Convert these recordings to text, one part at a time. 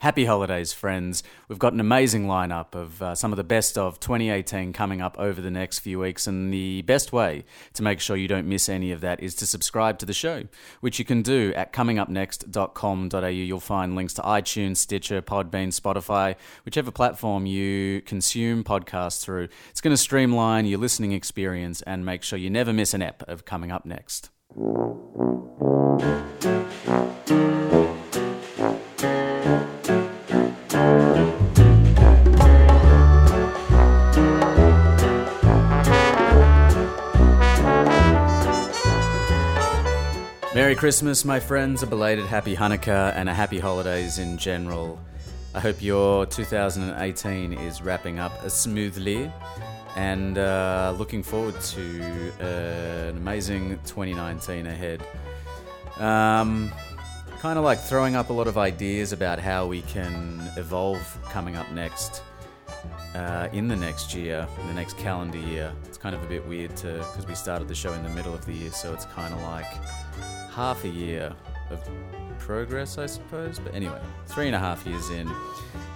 Happy holidays, friends. We've got an amazing lineup of uh, some of the best of 2018 coming up over the next few weeks, and the best way to make sure you don't miss any of that is to subscribe to the show, which you can do at comingupnext.com.au. You'll find links to iTunes, Stitcher, Podbean, Spotify, whichever platform you consume podcasts through. It's going to streamline your listening experience and make sure you never miss an ep of Coming Up Next. Merry Christmas, my friends, a belated happy Hanukkah, and a happy holidays in general. I hope your 2018 is wrapping up smoothly and uh, looking forward to uh, an amazing 2019 ahead. Um, kind of like throwing up a lot of ideas about how we can evolve coming up next uh, in the next year, in the next calendar year. It's kind of a bit weird to because we started the show in the middle of the year, so it's kind of like half a year of progress, I suppose. But anyway, three and a half years in.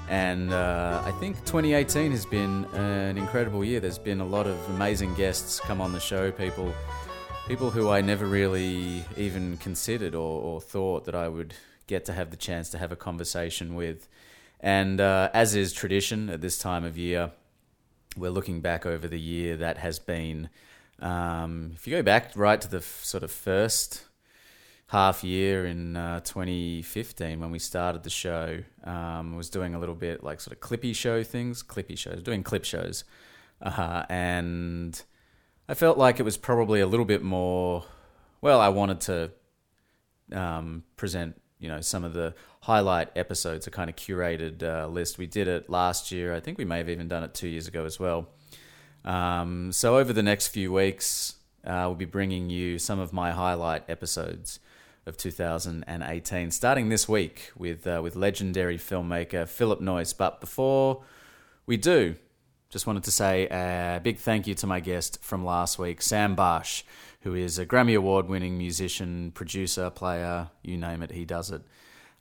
And uh, I think 2018 has been an incredible year. There's been a lot of amazing guests come on the show, people people who I never really even considered or, or thought that I would get to have the chance to have a conversation with. And uh, as is tradition at this time of year, we're looking back over the year that has been. Um, if you go back right to the f- sort of first half year in uh, 2015 when we started the show. Um, was doing a little bit like sort of clippy show things, clippy shows, doing clip shows, uh, and I felt like it was probably a little bit more. Well, I wanted to um, present, you know, some of the highlight episodes, a kind of curated uh, list. We did it last year. I think we may have even done it two years ago as well. Um, so over the next few weeks, uh, we'll be bringing you some of my highlight episodes of 2018, starting this week with uh, with legendary filmmaker Philip Noyce. But before we do, just wanted to say a big thank you to my guest from last week, Sam Barsh, who is a Grammy Award winning musician, producer, player, you name it, he does it.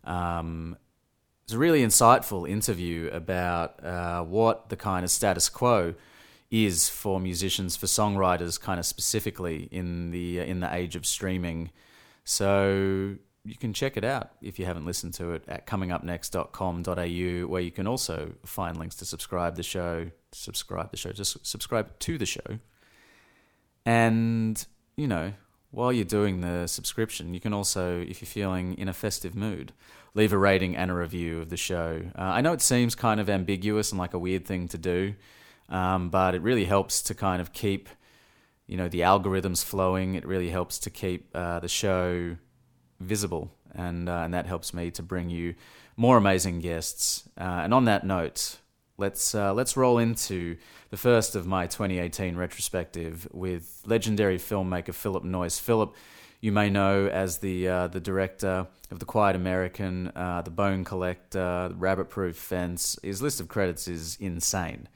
Um, it's a really insightful interview about uh, what the kind of status quo is for musicians, for songwriters, kind of specifically in the in the age of streaming so you can check it out if you haven't listened to it at comingupnext.com.au, where you can also find links to subscribe the show, subscribe the show, just subscribe to the show. And, you know, while you're doing the subscription, you can also, if you're feeling in a festive mood, leave a rating and a review of the show. Uh, I know it seems kind of ambiguous and like a weird thing to do, um, but it really helps to kind of keep you know the algorithms flowing. It really helps to keep uh, the show visible, and uh, and that helps me to bring you more amazing guests. Uh, and on that note, let's uh, let's roll into the first of my 2018 retrospective with legendary filmmaker Philip Noyce. Philip, you may know as the uh, the director of The Quiet American, uh, The Bone Collector, The Rabbit Proof Fence. His list of credits is insane.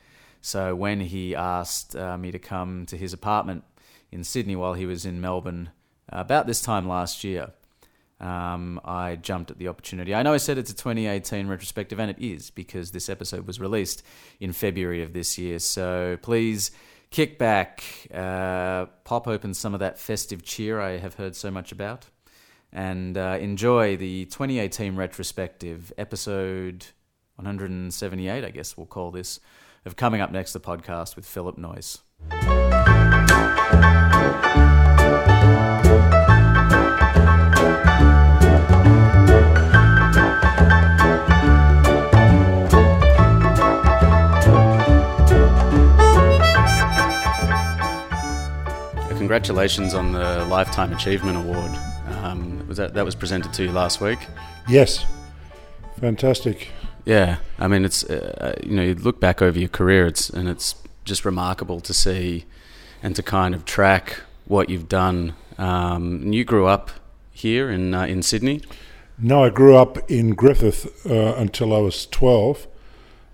So when he asked uh, me to come to his apartment in Sydney while he was in Melbourne uh, about this time last year, um, I jumped at the opportunity. I know I said it's a 2018 retrospective, and it is because this episode was released in February of this year. So please kick back, uh, pop open some of that festive cheer I have heard so much about, and uh, enjoy the 2018 retrospective episode 178, I guess we'll call this of Coming Up Next, the podcast with Philip Noyce. Congratulations on the Lifetime Achievement Award. Um, was that that was presented to you last week? Yes, fantastic. Yeah, I mean, it's uh, you know, you look back over your career, it's and it's just remarkable to see and to kind of track what you've done. Um, you grew up here in uh, in Sydney. No, I grew up in Griffith uh, until I was twelve,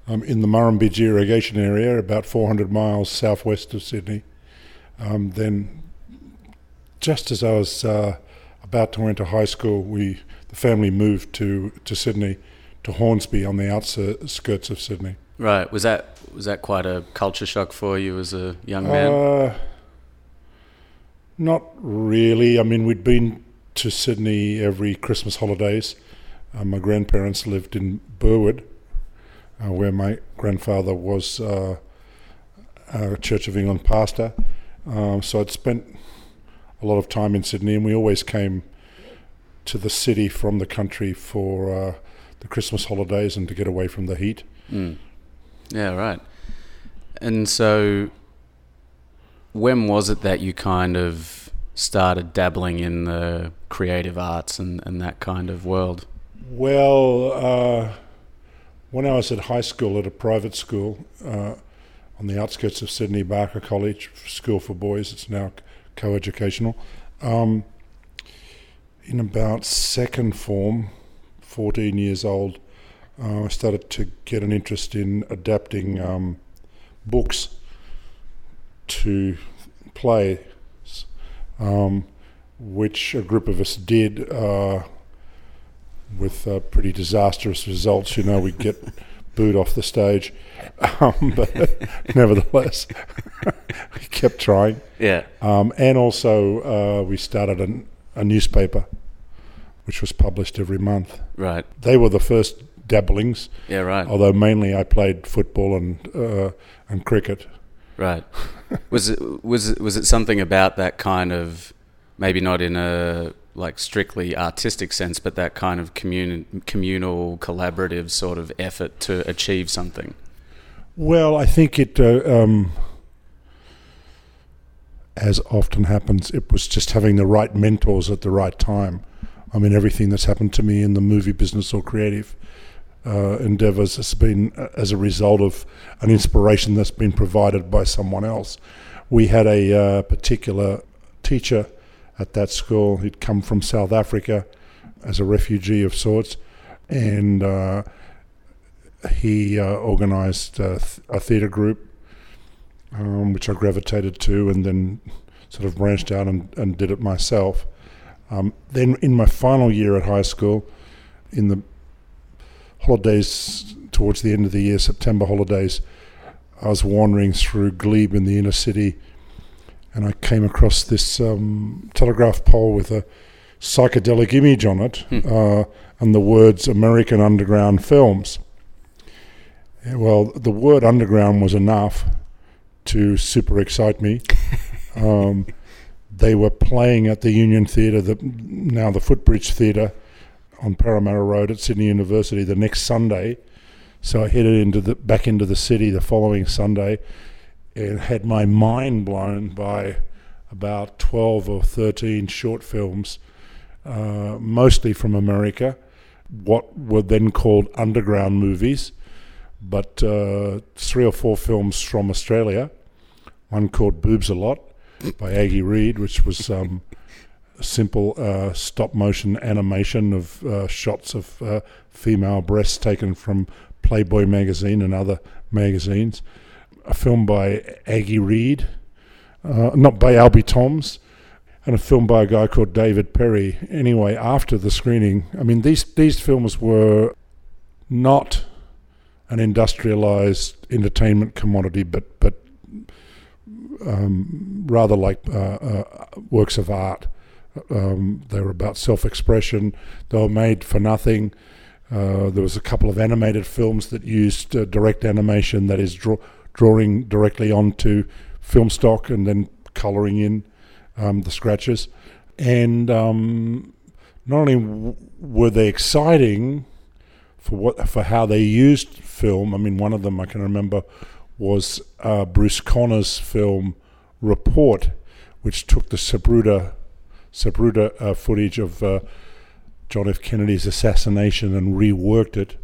um, in the Murrumbidgee irrigation area, about four hundred miles southwest of Sydney. Um, then, just as I was uh, about to enter high school, we the family moved to to Sydney to Hornsby on the outskirts of Sydney. Right. Was that was that quite a culture shock for you as a young man? Uh, not really. I mean, we'd been to Sydney every Christmas holidays. Uh, my grandparents lived in Burwood, uh, where my grandfather was uh, a Church of England pastor. Um, so I'd spent a lot of time in Sydney, and we always came to the city from the country for uh, the Christmas holidays and to get away from the heat. Mm. Yeah, right. And so, when was it that you kind of started dabbling in the creative arts and, and that kind of world? Well, uh, when I was at high school at a private school uh, on the outskirts of Sydney, Barker College, school for boys, it's now co educational. Um, in about second form, 14 years old, uh, I started to get an interest in adapting um, books to plays, um, which a group of us did uh, with uh, pretty disastrous results. You know, we get booed off the stage, um, but nevertheless, we kept trying. Yeah. Um, and also, uh, we started an, a newspaper, which was published every month. Right. They were the first dabblings. Yeah, right. Although mainly I played football and uh, and cricket. Right. was it was it, was it something about that kind of maybe not in a like strictly artistic sense, but that kind of commun- communal, collaborative sort of effort to achieve something? Well, I think it, uh, um, as often happens, it was just having the right mentors at the right time. I mean, everything that's happened to me in the movie business or creative uh, endeavors has been uh, as a result of an inspiration that's been provided by someone else. We had a uh, particular teacher at that school. He'd come from South Africa as a refugee of sorts, and uh, he uh, organised a, th- a theatre group, um, which I gravitated to, and then sort of branched out and, and did it myself. Um, then, in my final year at high school, in the holidays towards the end of the year, September holidays, I was wandering through Glebe in the inner city and I came across this um, telegraph pole with a psychedelic image on it hmm. uh, and the words American Underground Films. Well, the word underground was enough to super excite me. um, they were playing at the Union Theatre, the, now the Footbridge Theatre, on Parramatta Road at Sydney University the next Sunday. So I headed into the back into the city the following Sunday, and had my mind blown by about twelve or thirteen short films, uh, mostly from America, what were then called underground movies, but uh, three or four films from Australia. One called Boobs a Lot by Aggy Read, which was um, simple uh, stop motion animation of uh, shots of uh, female breasts taken from Playboy magazine and other magazines. A film by Aggy Read, uh, not by Albie Thoms, and a film by a guy called David Perry. Anyway, after the screening, I mean, these, these films were not an industrialized entertainment commodity, but, but um, rather like uh, uh, works of art. Um, they were about self expression. They were made for nothing. Uh, there was a couple of animated films that used uh, direct animation, that is, draw, drawing directly onto film stock and then colouring in um, the scratches. And um, not only w- were they exciting for what for how they used film. I mean, one of them I can remember was uh, Bruce Conner's film Report, which took the Sabruda, Zapruder uh, footage of uh, John F. Kennedy's assassination and reworked it.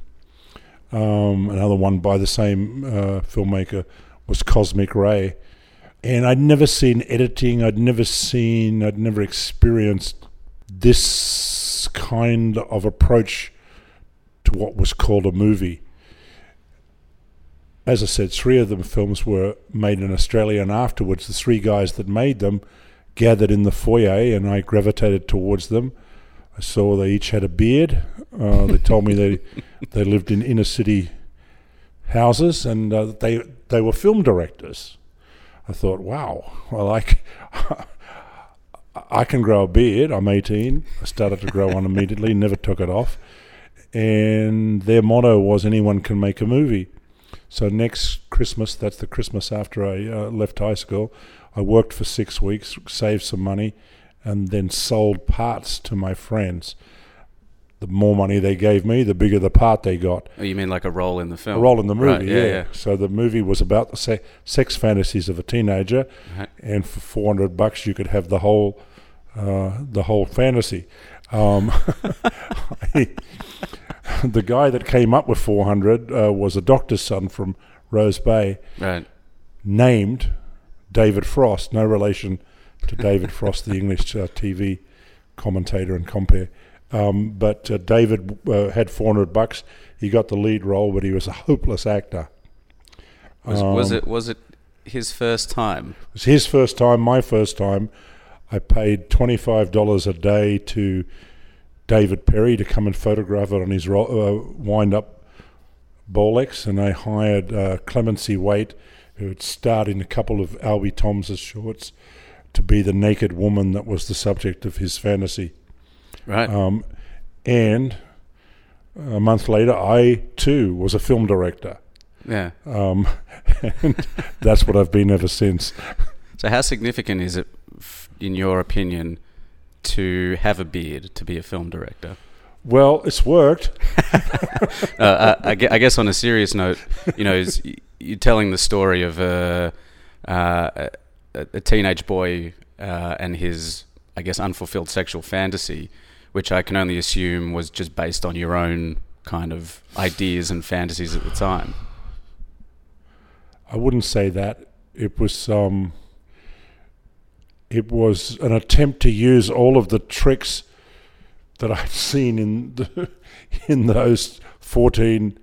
Um, another one by the same uh, filmmaker was Cosmic Ray. And I'd never seen editing, I'd never seen, I'd never experienced this kind of approach to what was called a movie. As I said, three of the films were made in Australia, and afterwards, the three guys that made them gathered in the foyer and I gravitated towards them. I saw they each had a beard. Uh, they told me they they lived in inner city houses, and uh, they they were film directors. I thought, wow, well, I, c- I can grow a beard. I'm 18. I started to grow one immediately, never took it off. And their motto was anyone can make a movie. So next Christmas, that's the Christmas after I uh, left high school, I worked for six weeks, saved some money, and then sold parts to my friends. The more money they gave me, the bigger the part they got. Oh, you mean like a role in the film? A role in the movie, Right, yeah, yeah, yeah. So the movie was about the se- sex fantasies of a teenager, Right. and for four hundred bucks, you could have the whole, uh, the whole fantasy. Um, the guy that came up with four hundred uh, was a doctor's son from Rose Bay, Right. named David Frost. No relation to David Frost, the English uh, TV commentator and compere. Um, but uh, David uh, had 400 bucks. He got the lead role, but he was a hopeless actor. Was, was Um, it was it his first time? It was his first time, my first time. I paid $25 a day to David Perry to come and photograph it on his ro- uh, wind up Bolex, and I hired uh, Clemency Waite, who had starred in a couple of Albie Thoms's shorts, to be the naked woman that was the subject of his fantasy. Right. Um, and a month later, I too was a film director. yeah. Um, and that's what I've been ever since. So how significant is it, in your opinion, to have a beard to be a film director? Well, it's worked. uh, I, I guess on a serious note, you know, is you're telling the story of a, uh, a, a teenage boy uh, and his, I guess, unfulfilled sexual fantasy, which I can only assume was just based on your own kind of ideas and fantasies at the time. I wouldn't say that. It was um, it was an attempt to use all of the tricks that I'd seen in the, in those fourteen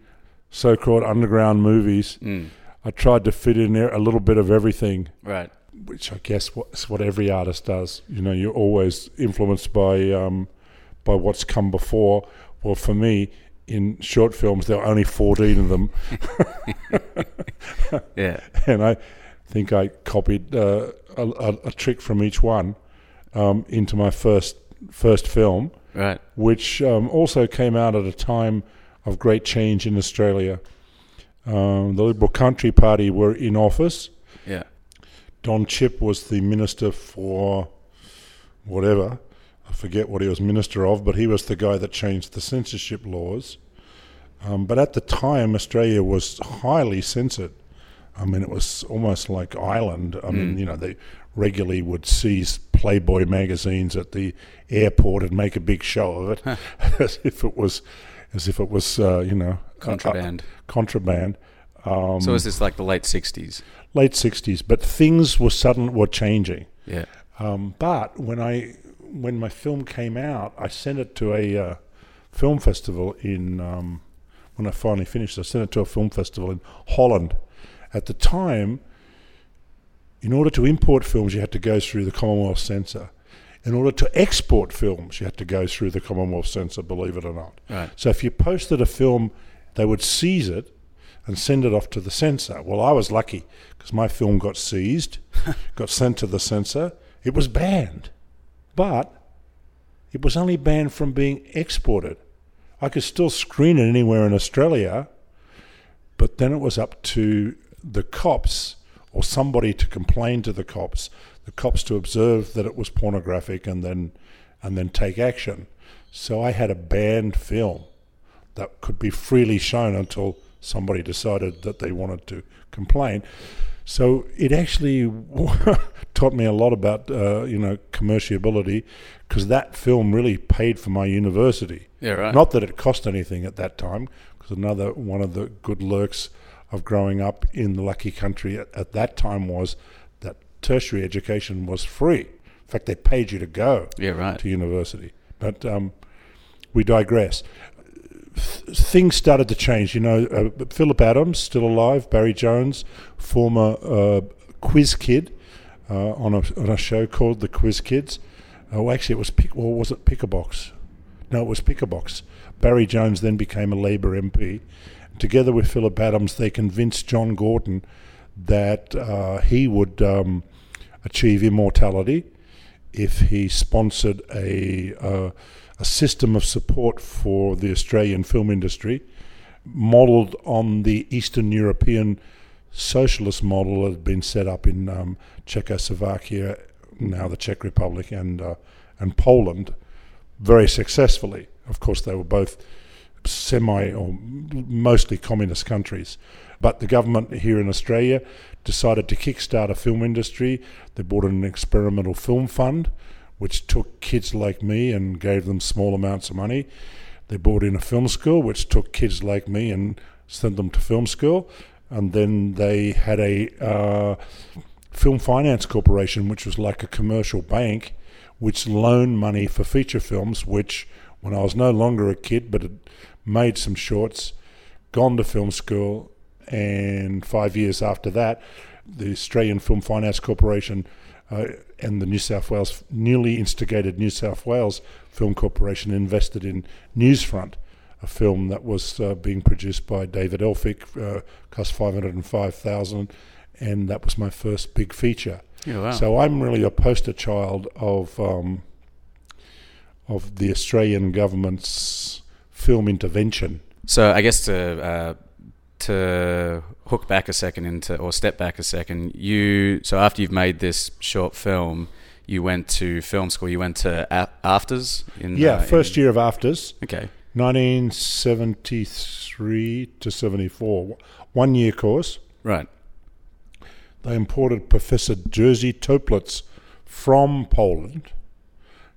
so-called underground movies. Mm. I tried to fit in there a little bit of everything, Right. which I guess is what every artist does. You know, you're always influenced by um, by what's come before. Well, for me, in short films, there are only fourteen of them. Yeah. and I think I copied uh, a, a, a trick from each one um, into my first first film, Right. which um, also came out at a time of great change in Australia. Um, the Liberal Country Party were in office. Yeah. Don Chipp was the minister for whatever. I forget what he was minister of, but he was the guy that changed the censorship laws. Um, but at the time, Australia was highly censored. I mean, it was almost like Ireland. I mean, you know, they regularly would seize Playboy magazines at the airport and make a big show of it, as if it was, as if it was, uh, you know, Contraband. contraband. Um, So is this like the late 60s? late '60s, but things were sudden were changing. Yeah. Um, but when I when my film came out, I sent it to a uh, film festival in um, when I finally finished. I sent it to a film festival in Holland. At the time, in order to import films, you had to go through the Commonwealth censor. In order to export films, you had to go through the Commonwealth censor. Believe it or not. Right. So if you posted a film, they would seize it and send it off to the censor. Well, I was lucky because my film got seized, got sent to the censor. It was banned, but it was only banned from being exported. I could still screen it anywhere in Australia, but then it was up to the cops or somebody to complain to the cops, the cops to observe that it was pornographic and then and then take action. So I had a banned film that could be freely shown until somebody decided that they wanted to complain. So it actually taught me a lot about uh, you know commerciability because that film really paid for my university. Yeah, right. Not that it cost anything at that time, because another one of the good lurks of growing up in the lucky country at, at that time was that tertiary education was free. In fact, they paid you to go Yeah, right. to university. But um, we digress. Th- things started to change. You know, uh, Philip Adams, still alive, Barry Jones, former uh, quiz kid uh, on, a, on a show called The Quiz Kids. Oh, actually, it was Pick, or was it Pick-a-Box? No, it was Pick-a-Box. Barry Jones then became a Labor MP. Together with Philip Adams, they convinced John Gorton that uh, he would um, achieve immortality if he sponsored a, uh, a system of support for the Australian film industry, modelled on the Eastern European socialist model that had been set up in um, Czechoslovakia, now the Czech Republic, and uh, and Poland, very successfully. Of course, they were both semi or mostly communist countries. But the government here in Australia decided to kickstart a film industry. They bought an experimental film fund, which took kids like me and gave them small amounts of money. They bought in a film school, which took kids like me and sent them to film school. And then they had a uh, film finance corporation, which was like a commercial bank, which loaned money for feature films, which when I was no longer a kid but made some shorts, gone to film school, and five years after that, the Australian Film Finance Corporation uh, and the New South Wales, newly instigated New South Wales Film Corporation invested in Newsfront, a film that was uh, being produced by David Elfick, uh, cost 505000 and that was my first big feature. Yeah, wow. So I'm really a poster child of um, of the Australian government's film intervention. So I guess to uh, to hook back a second into or step back a second, you so after you've made this short film, you went to film school. You went to a- AFTRS in Yeah, uh, first in- year of AFTRS, Okay, 1973 to 74, one year course. right. They imported Professor Jerzy Toeplitz from Poland,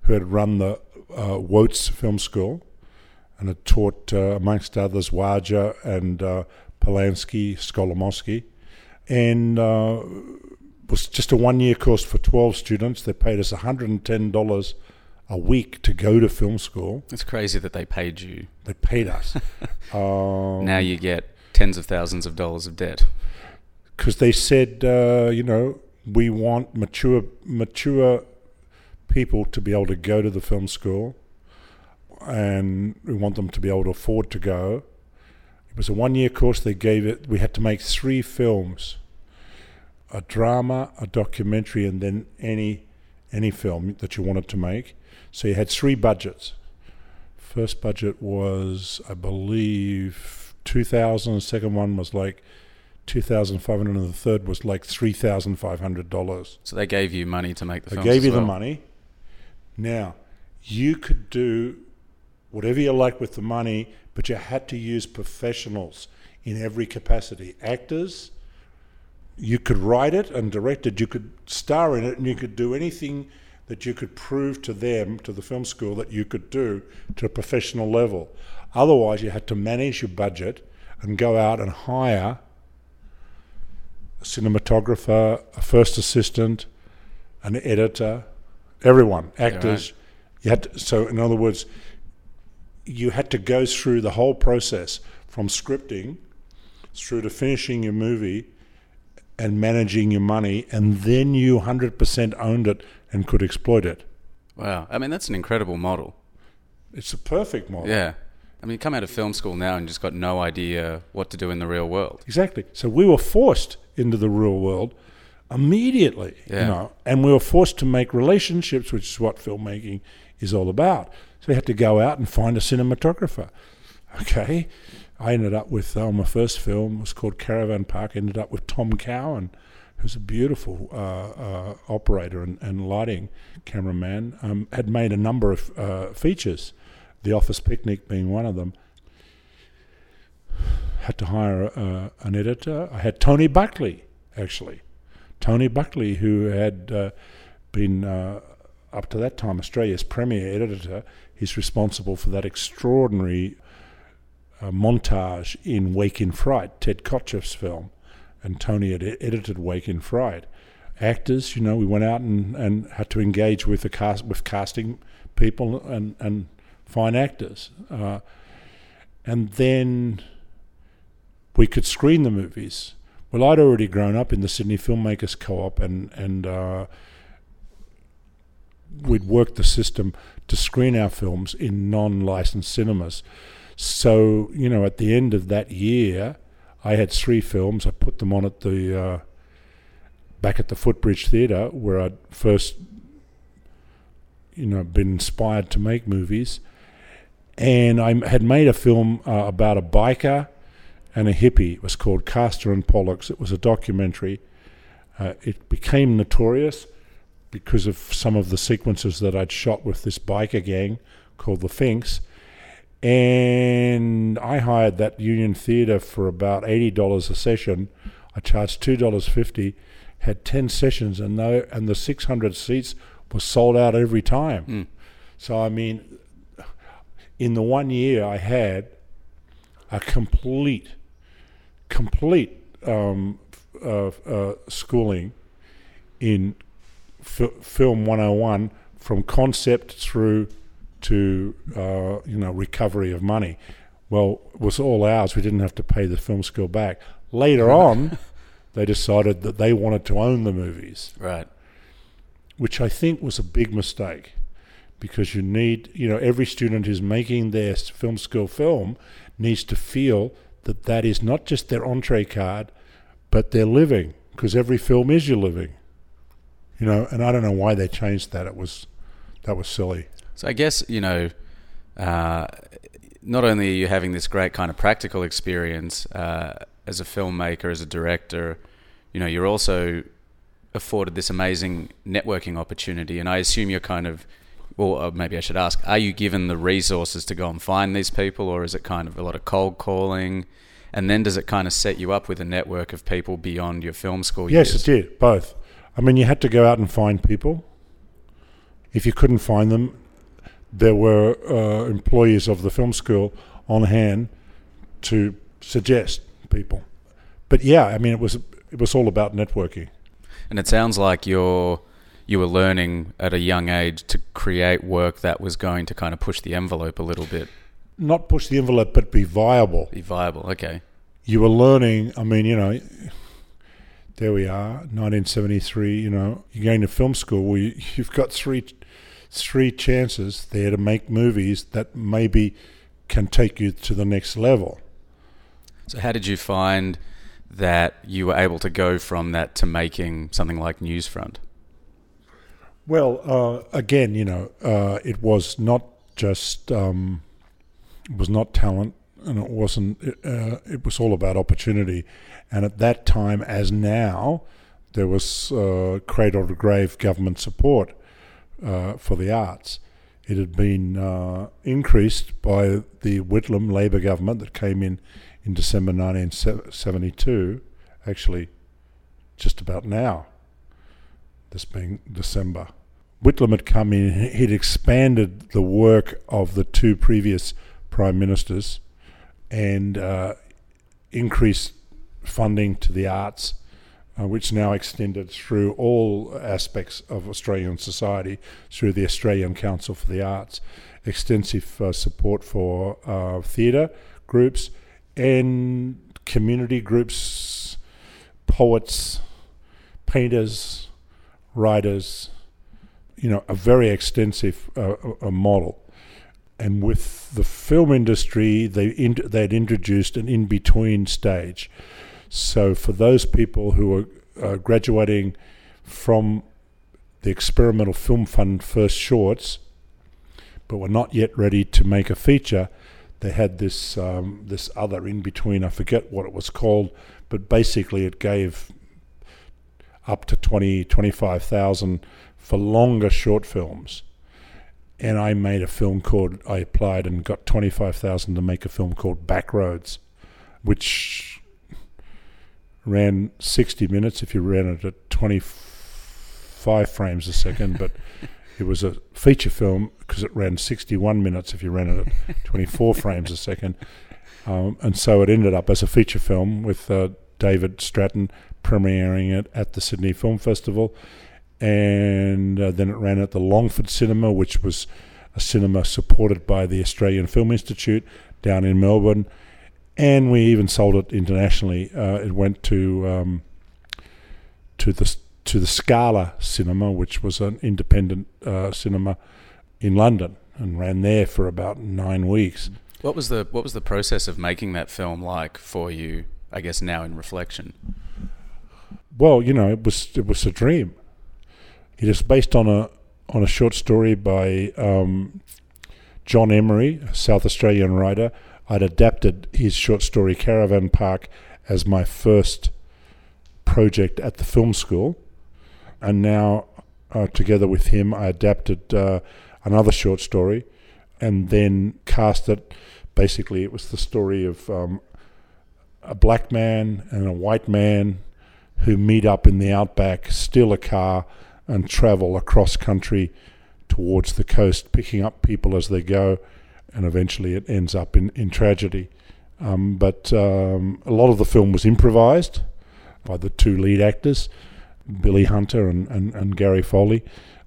who had run the uh, Łódź Film School and had taught, uh, amongst others, Wajda and uh, Polanski, Skolimowski, and uh, was just a one-year course for 12 students. They paid us $110 a week to go to film school. It's crazy that they paid you. They paid us. um, now you get tens of thousands of dollars of debt. because they said, uh, you know, we want mature mature people to be able to go to the film school, and we want them to be able to afford to go. It was a one year course. They gave it. We had to make three films: a drama, a documentary, and then any any film that you wanted to make. So you had three budgets. First budget was, I believe, two thousand. The second one was like two thousand five hundred, and the third was like three thousand five hundred dollars. So they gave you money to make the They film. gave you the money. Now, you could do whatever you like with the money, but you had to use professionals in every capacity. Actors, you could write it and direct it, you could star in it, and you could do anything that you could prove to them, to the film school, that you could do to a professional level. Otherwise, you had to manage your budget and go out and hire a cinematographer, a first assistant, an editor, everyone, actors. You had to, so, in other words, you had to go through the whole process from scripting through to finishing your movie and managing your money, and then you 100% owned it and could exploit it. Wow. I mean, that's an incredible model. It's a perfect model. Yeah. I mean, you come out of film school now and just got no idea what to do in the real world. Exactly. So we were forced into the real world immediately, Yeah. you know, and we were forced to make relationships, which is what filmmaking is all about. So had to go out and find a cinematographer. Okay. I ended up with uh, my first film was called Caravan Park. Ended up with Tom Cowan, who's a beautiful uh, uh, operator and, and lighting cameraman. Um, had made a number of uh, features, The Office Picnic being one of them had to hire uh, an editor. I had Tony Buckley, actually. Tony Buckley, who had uh, been, uh, up to that time, Australia's premier editor. He's responsible for that extraordinary uh, montage in Wake in Fright, Ted Kotcheff's film. And Tony had edited Wake in Fright. Actors, you know, we went out and, and had to engage with the cast with casting people and, and find actors. Uh, and then we could screen the movies. Well, I'd already grown up in the Sydney Filmmakers Co-op, and and uh, we'd worked the system to screen our films in non-licensed cinemas. So you know, at the end of that year, I had three films. I put them on at the uh, back at the Footbridge Theatre where I'd first, you know, been inspired to make movies, and I had made a film uh, about a biker and a hippie. It was called Castor and Pollux. It was a documentary. Uh, it became notorious because of some of the sequences that I'd shot with this biker gang called the Finks. And I hired that Union Theatre for about $80 a session. I charged $2.50, had 10 sessions, and, no, and the 600 seats were sold out every time. Mm. So, I mean, in the one year I had a complete, complete um, uh, uh, schooling in f- film 101 from concept through to uh, you know recovery of money. Well, it was all ours. We didn't have to pay the film school back. Later on, they decided that they wanted to own the movies, Right. which I think was a big mistake because you need, you know, every student who's making their film school film needs to feel that that is not just their entree card, but their living, because every film is your living. You know, and I don't know why they changed that. It was that was silly. So I guess you know, uh, not only are you having this great kind of practical experience uh, as a filmmaker, as a director, you know, you're also afforded this amazing networking opportunity. And I assume you're kind of, well, uh, maybe I should ask: Are you given the resources to go and find these people, or is it kind of a lot of cold calling? And then does it kind of set you up with a network of people beyond your film school Yes, years? it did both. I mean, you had to go out and find people. If you couldn't find them, there were uh, employees of the film school on hand to suggest people. But yeah, I mean, it was it was all about networking. And it sounds like you're you were learning at a young age to create work that was going to kind of push the envelope a little bit, Not push the envelope, but be viable. be viable. Okay. You were learning. I mean, you know, there we are, 1973. You know, you're going to film school. Where you, you've got three three chances there to make movies that maybe can take you to the next level. So how did you find that you were able to go from that to making something like Newsfront? Well, uh, again, you know, uh, it was not just um, it was not talent, and it wasn't. Uh, it was all about opportunity. And at that time, as now, there was uh, cradle to grave government support uh, for the arts. It had been uh, increased by the Whitlam Labor government that came in in December 1972. Actually, just about now this being December. Whitlam had come in, he'd expanded the work of the two previous prime ministers and uh, increased funding to the arts, uh, which now extended through all aspects of Australian society through the Australian Council for the Arts. Extensive uh, support for uh, theatre groups and community groups, poets, painters, writers, you know, a very extensive uh, model. And with the film industry, they in, they'd introduced an in-between stage. So for those people who are uh, graduating from the experimental film fund first shorts, but were not yet ready to make a feature, they had this um, this other in between. I forget what it was called, but basically it gave up to 20, 25,000 for longer short films. And I made a film called, I applied and got 25,000 to make a film called Backroads, which ran 60 minutes if you ran it at 25 frames a second, but it was a feature film because it ran 61 minutes if you ran it at 24 frames a second. Um, and so it ended up as a feature film with uh, David Stratton premiering it at the Sydney Film Festival. And uh, then it ran at the Longford Cinema, which was a cinema supported by the Australian Film Institute down in Melbourne. And we even sold it internationally. Uh, it went to um, to the to the Scala Cinema, which was an independent uh, cinema in London, and ran there for about nine weeks. What was the what was the process of making that film like for you? I guess now in reflection. Well, you know, it was it was a dream. It is based on a on a short story by um, John Emery, a South Australian writer. I'd adapted his short story Caravan Park as my first project at the film school, and now uh, together with him, I adapted uh, another short story, and then cast it. Basically, it was the story of um, a black man and a white man who meet up in the outback, steal a car, and travel across country towards the coast, picking up people as they go, and eventually it ends up in, in tragedy. Um, but um, a lot of the film was improvised by the two lead actors, Billy Hunter and, and, and Gary Foley.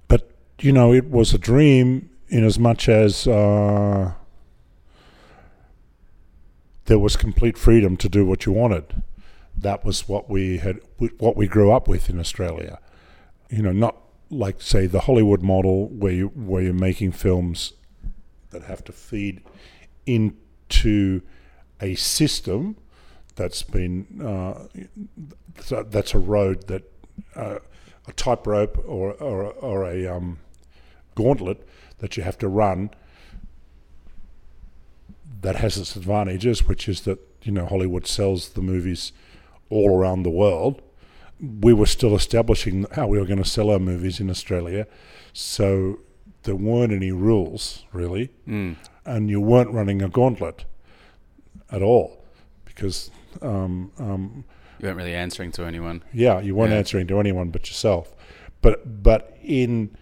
But, you know, it was a dream in as much as uh, there was complete freedom to do what you wanted. That was what we had, what we grew up with in Australia. You know, not like say the Hollywood model where you where you're making films that have to feed into a system that's been uh, that's a road that uh, a tightrope or or, or a um, gauntlet that you have to run that has its advantages, which is that you know Hollywood sells the movies all around the world. We were still establishing how we were going to sell our movies in Australia, so there weren't any rules really, Mm. and you weren't running a gauntlet at all because um, um, You weren't really answering to anyone. yeah, you weren't Yeah. answering to anyone but yourself. But but in,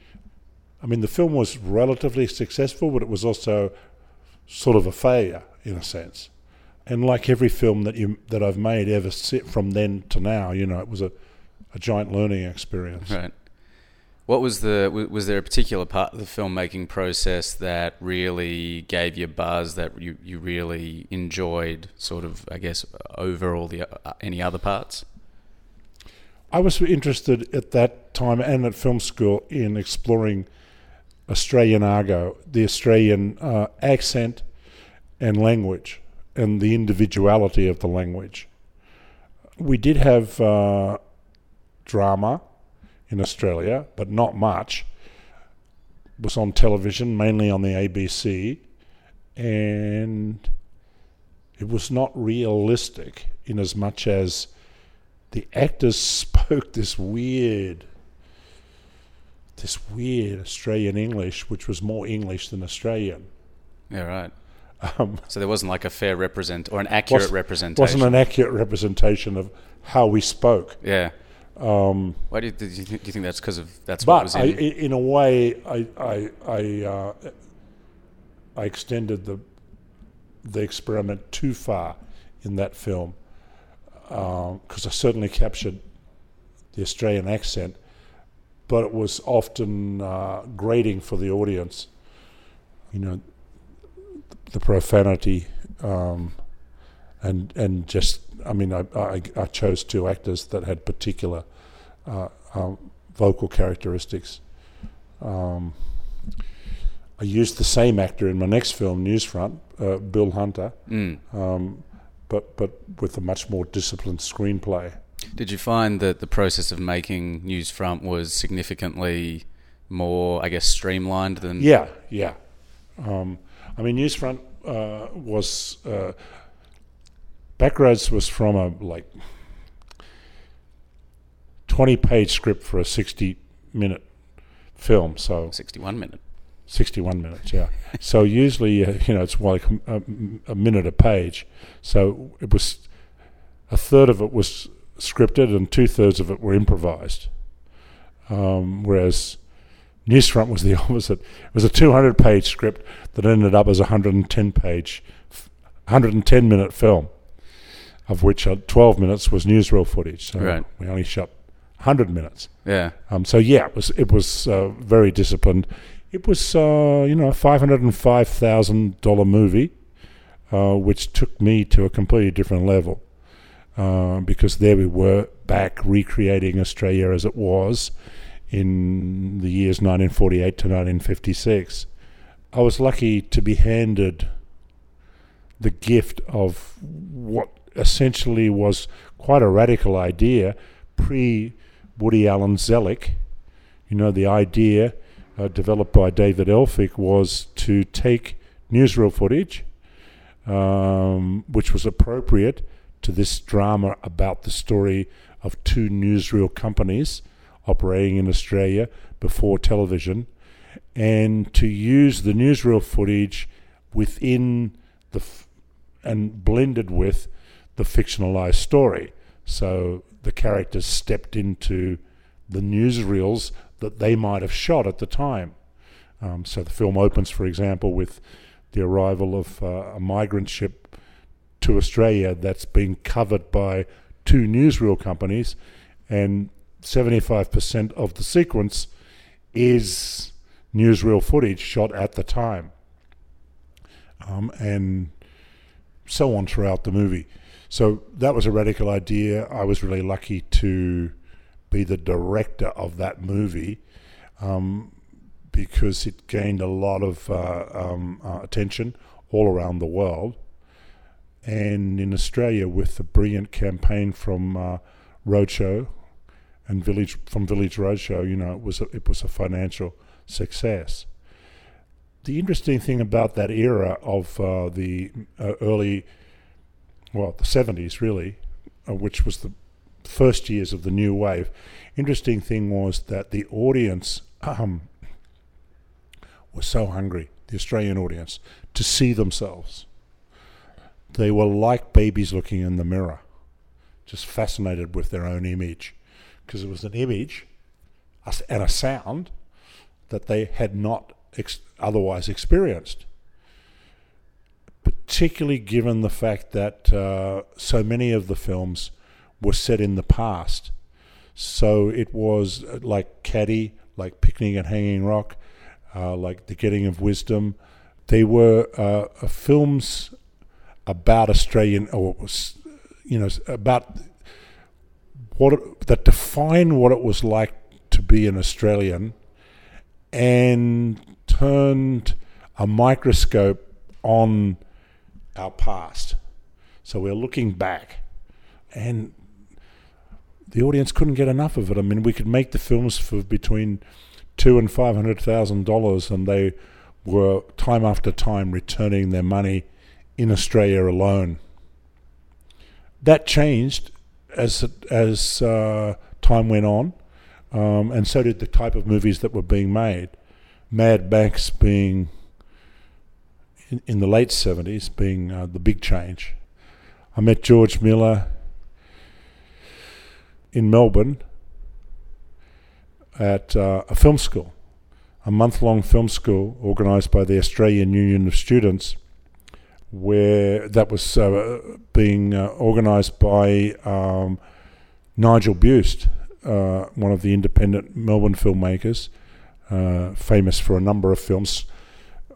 I mean, the film was relatively successful, but it was also sort of a failure in a sense. And like every film that you that I've made ever from then to now, you know, it was a, a giant learning experience. Right. What was the was there a particular part of the filmmaking process that really gave you buzz that you, you really enjoyed sort of I guess over all the uh, any other parts? I was interested at that time and at film school in exploring Australian argot, the Australian uh, accent and language, and the individuality of the language. We did have uh, drama in Australia, but not much. It was on television, mainly on the ABC, and it was not realistic in as much as the actors spoke this weird this weird Australian English, which was more English than Australian. Yeah, right. Um, So there wasn't like a fair represent or an accurate Wasn't- representation. wasn't an accurate representation of how we spoke. yeah. Um, Why do you, did you, think, do you think that's because of that's what was in? I, in a way, I I I, uh, I extended the the experiment too far in that film because I certainly captured the Australian accent, but it was often uh, grating for the audience. You know, the profanity um, and and just I mean I, I, I chose two actors that had particular uh, um, vocal characteristics. Um, I used the same actor in my next film, Newsfront, uh, Bill Hunter, Mm. um, but but with a much more disciplined screenplay. Did you find that the process of making Newsfront was significantly more, I guess, streamlined than? Yeah, yeah. Um, I mean, Newsfront uh, was uh, Backroads was from a like twenty-page script for a sixty-minute film, so Sixty-one minute. 61 minutes, yeah. so usually, uh, you know, it's like a, a minute a page. So it was a third of it was scripted and two thirds of it were improvised. Um, whereas Newsfront was the opposite. It was a 200 page script that ended up as a 110 page, 110 minute film, of which uh, 12 minutes was newsreel footage. So Right. we only shot 100 minutes. Yeah. Um, so yeah, it was it was uh, very disciplined. It was uh, you know a five hundred and five thousand dollar movie, uh, which took me to a completely different level. uh, because there we were back recreating Australia as it was in the years 1948 to 1956. I was lucky to be handed the gift of what essentially was quite a radical idea pre Woody Allen Zelig. You know, the idea uh, developed by David Elfick was to take newsreel footage, um, which was appropriate to this drama about the story of two newsreel companies operating in Australia before television, and to use the newsreel footage within the f- and blended with the fictionalized story. So the characters stepped into the newsreels that they might have shot at the time. Um, so the film opens, for example, with the arrival of uh, a migrant ship to Australia that's being covered by two newsreel companies, and 75% of the sequence is newsreel footage shot at the time. Um, and so on throughout the movie. So that was a radical idea. I was really lucky to be the director of that movie um, because it gained a lot of uh, um, uh, attention all around the world. And in Australia, with the brilliant campaign from uh, Roadshow and Village from Village Roadshow, you know, it was a, it was a financial success. The interesting thing about that era of uh, the uh, early, well, the 70s really, uh, which was the first years of the new wave, interesting thing was that the audience um, was so hungry, the Australian audience, to see themselves. They were like babies looking in the mirror, just fascinated with their own image, because it was an image and a sound that they had not ex- otherwise experienced. Particularly given the fact that uh, so many of the films were set in the past. So it was uh, like Caddie, like Picnic at Hanging Rock, uh, like The Getting of Wisdom. They were uh, films about Australian, or you know, about what it, that define what it was like to be an Australian and turned a microscope on our past. So we're looking back, and the audience couldn't get enough of it. I mean, we could make the films for between two and five hundred thousand dollars, and they were time after time returning their money in Australia alone. That changed as as uh, time went on, um, and so did the type of movies that were being made. Mad Max being in, in the late 70s, being uh, the big change. I met George Miller in Melbourne at uh, a film school, a month long film school organised by the Australian Union of Students, where that was uh, being uh, organised by um, Nigel Buesst, uh, one of the independent Melbourne filmmakers, uh, famous for a number of films.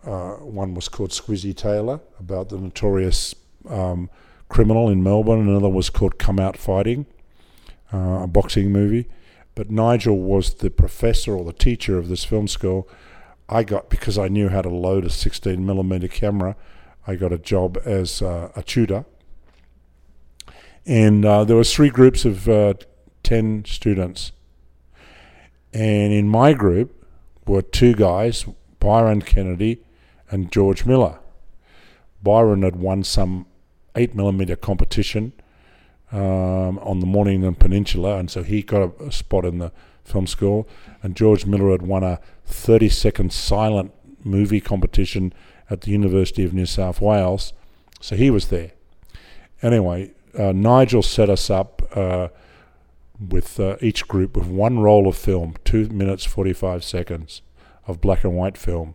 Uh, one was called Squizzy Taylor, about the notorious um, criminal in Melbourne. Another was called Come Out Fighting, uh, a boxing movie. But Nigel was the professor or the teacher of this film school. I got, because I knew how to load a 16 millimeter camera, I got a job as uh, a tutor. And uh, there was three groups of uh, 10 students. And in my group were two guys, Byron Kennedy and George Miller. Byron had won some 8 millimeter competition um, on the Mornington Peninsula, and so he got a, a spot in the film school. And George Miller had won a 30 second silent movie competition at the University of New South Wales, so he was there. Anyway, uh, Nigel set us up uh, with uh, each group with one roll of film, two minutes 45 seconds of black and white film,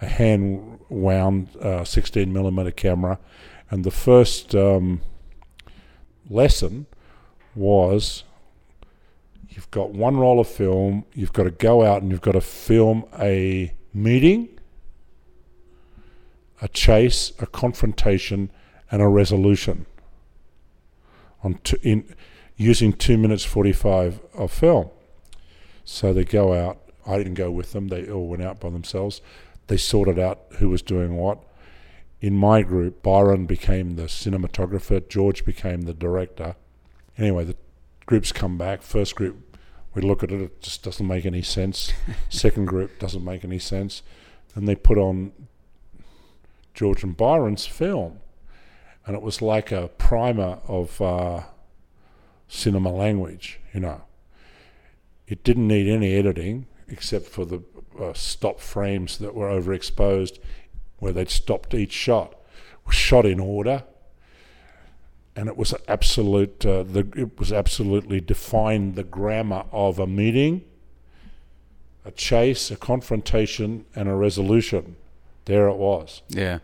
a hand wound uh, 16 millimeter camera, and the first um, lesson was you've got one roll of film, you've got to go out and you've got to film a meeting, a chase, a confrontation, and a resolution on two, in using two minutes forty five of film. So they go out. I didn't go with them. They all went out by themselves. They sorted out who was doing what. In my group, Byron became the cinematographer. George became the director. Anyway, the groups come back. First group, we look at it. It just doesn't make any sense. Second group doesn't make any sense. And they put on George and Byron's film, and it was like a primer of uh, cinema language. You know, it didn't need any editing except for the uh, stop frames that were overexposed, where they'd stopped each shot. It was shot in order, and it was absolute. Uh, the it was absolutely defined the grammar of a meeting, a chase, a confrontation, and a resolution. There it was. Yeah.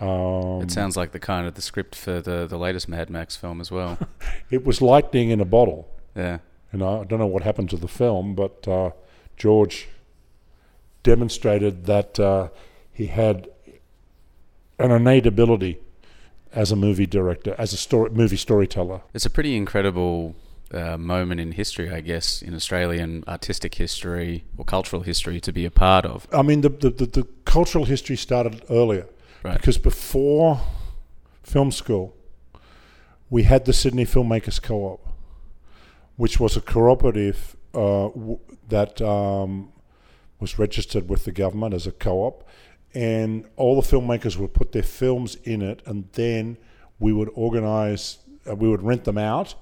Um, It sounds like the kind of the script for the, the latest Mad Max film as well. it was lightning in a bottle. yeah. You know, I don't know what happened to the film, but uh, George demonstrated that uh, he had an innate ability as a movie director, as a story, movie storyteller. It's a pretty incredible uh, moment in history, I guess, in Australian artistic history or cultural history to be a part of. I mean, the, the, the, the cultural history started earlier Right. because before film school, we had the Sydney Filmmakers Co-op, which was a cooperative uh, w- that um, was registered with the government as a co-op, and all the filmmakers would put their films in it, and then we would organise, uh, we would rent them out,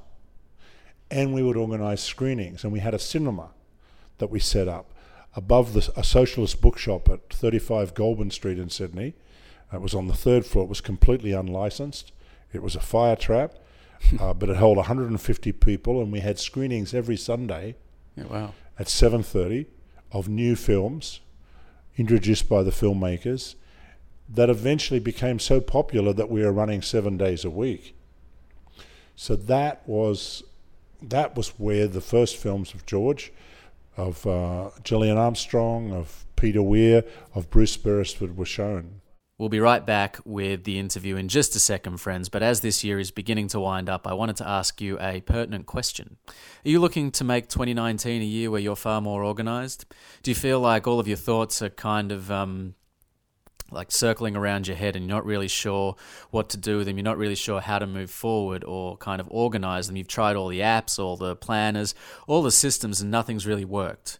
and we would organise screenings, and we had a cinema that we set up above the, a socialist bookshop at 35 Goulburn Street in Sydney. It was on the third floor. It was completely unlicensed. It was a fire trap, uh, but it held 150 people, and we had screenings every Sunday Yeah, wow. at 7:30 of new films introduced by the filmmakers that eventually became so popular that we were running 7 days a week. So that was that was where the first films of George of uh, Gillian Armstrong, of Peter Weir, of Bruce Beresford were shown. We'll be right back with the interview in just a second, friends. But as this year is beginning to wind up, I wanted to ask you a pertinent question. Are you looking to make 2019 a year where you're far more organized? Do you feel like all of your thoughts are kind of um, like circling around your head and you're not really sure what to do with them? You're not really sure how to move forward or kind of organize them? You've tried all the apps, all the planners, all the systems, and nothing's really worked.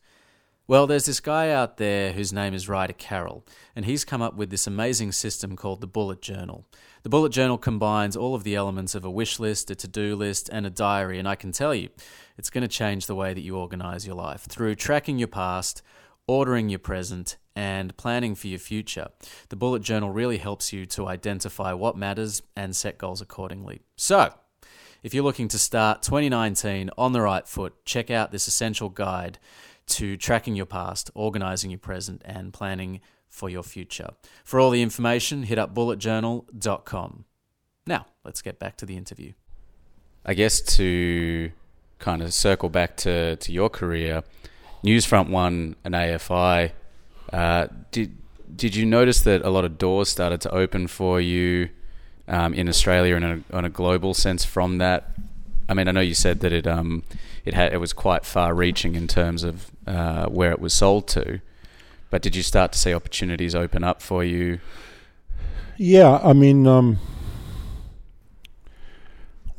Well, there's this guy out there whose name is Ryder Carroll, and he's come up with this amazing system called the Bullet Journal. The Bullet Journal combines all of the elements of a wish list, a to do list, and a diary, and I can tell you, it's going to change the way that you organize your life through tracking your past, ordering your present, and planning for your future. The Bullet Journal really helps you to identify what matters and set goals accordingly. So, if you're looking to start 2019 on the right foot, check out this essential guide to tracking your past, organizing your present, and planning for your future. For all the information, hit up bulletjournal.com. Now, let's get back to the interview. I guess to kind of circle back to, to your career, Newsfront won an AFI. Uh, did did you notice that a lot of doors started to open for you um, in Australia and on a global sense from that? I mean, I know you said that it um, it had it was quite far reaching in terms of uh, where it was sold to, but did you start to see opportunities open up for you? Yeah, I mean, um,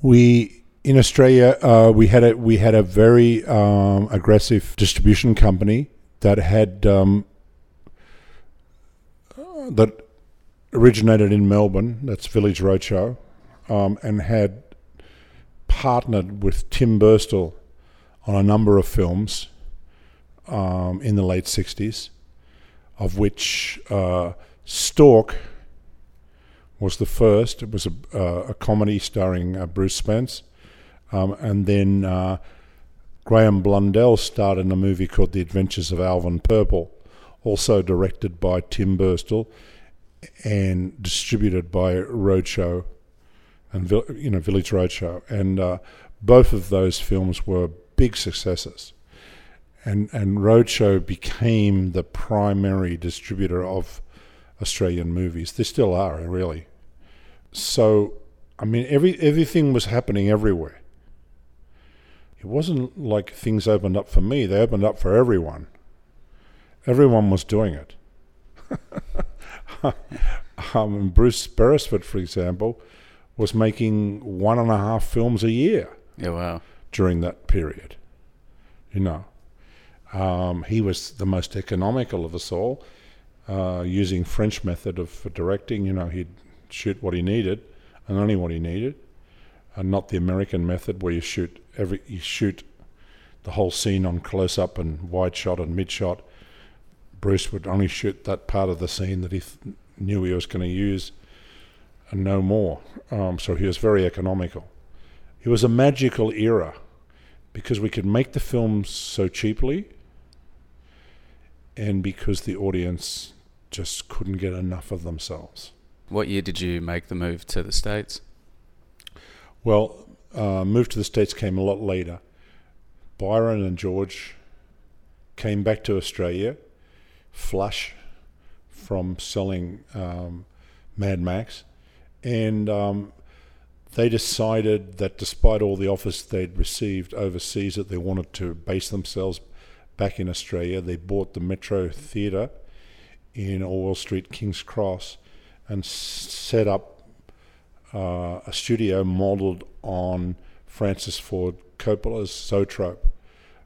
we in Australia uh, we had a we had a very um, aggressive distribution company that had um, uh, that originated in Melbourne. That's Village Roadshow, um, and had partnered with Tim Burstall on a number of films um, in the late '60s, of which uh, Stork was the first. It was a, uh, a comedy starring uh, Bruce Spence. Um, and then uh, Graeme Blundell starred in a movie called The Adventures of Alvin Purple, also directed by Tim Burstall and distributed by Roadshow and you know Village Roadshow. And uh, both of those films were big successes. And, and Roadshow became the primary distributor of Australian movies. They still are, really. So I mean, every everything was happening everywhere. It wasn't like things opened up for me; they opened up for everyone. Everyone was doing it. um, Bruce Beresford, for example, was making one and a half films a year. Yeah, wow. During that period, you know, um, he was the most economical of us all, uh, using French method of directing. You know, he'd shoot what he needed and only what he needed, and not the American method where you shoot every you shoot the whole scene on close up and wide shot and mid shot. Bruce would only shoot that part of the scene that he th- knew he was going to use, and no more. Um, so he was very economical. It was a magical era because we could make the films so cheaply and because the audience just couldn't get enough of themselves. What year did you make the move to the States? Well, uh, move to the States came a lot later. Byron and George came back to Australia flush from selling um, Mad Max, and um, they decided that despite all the offers they'd received overseas, that they wanted to base themselves back in Australia. They bought the Metro Theatre in Orwell Street, King's Cross, and set up uh, a studio modelled on Francis Ford Coppola's Zoetrope,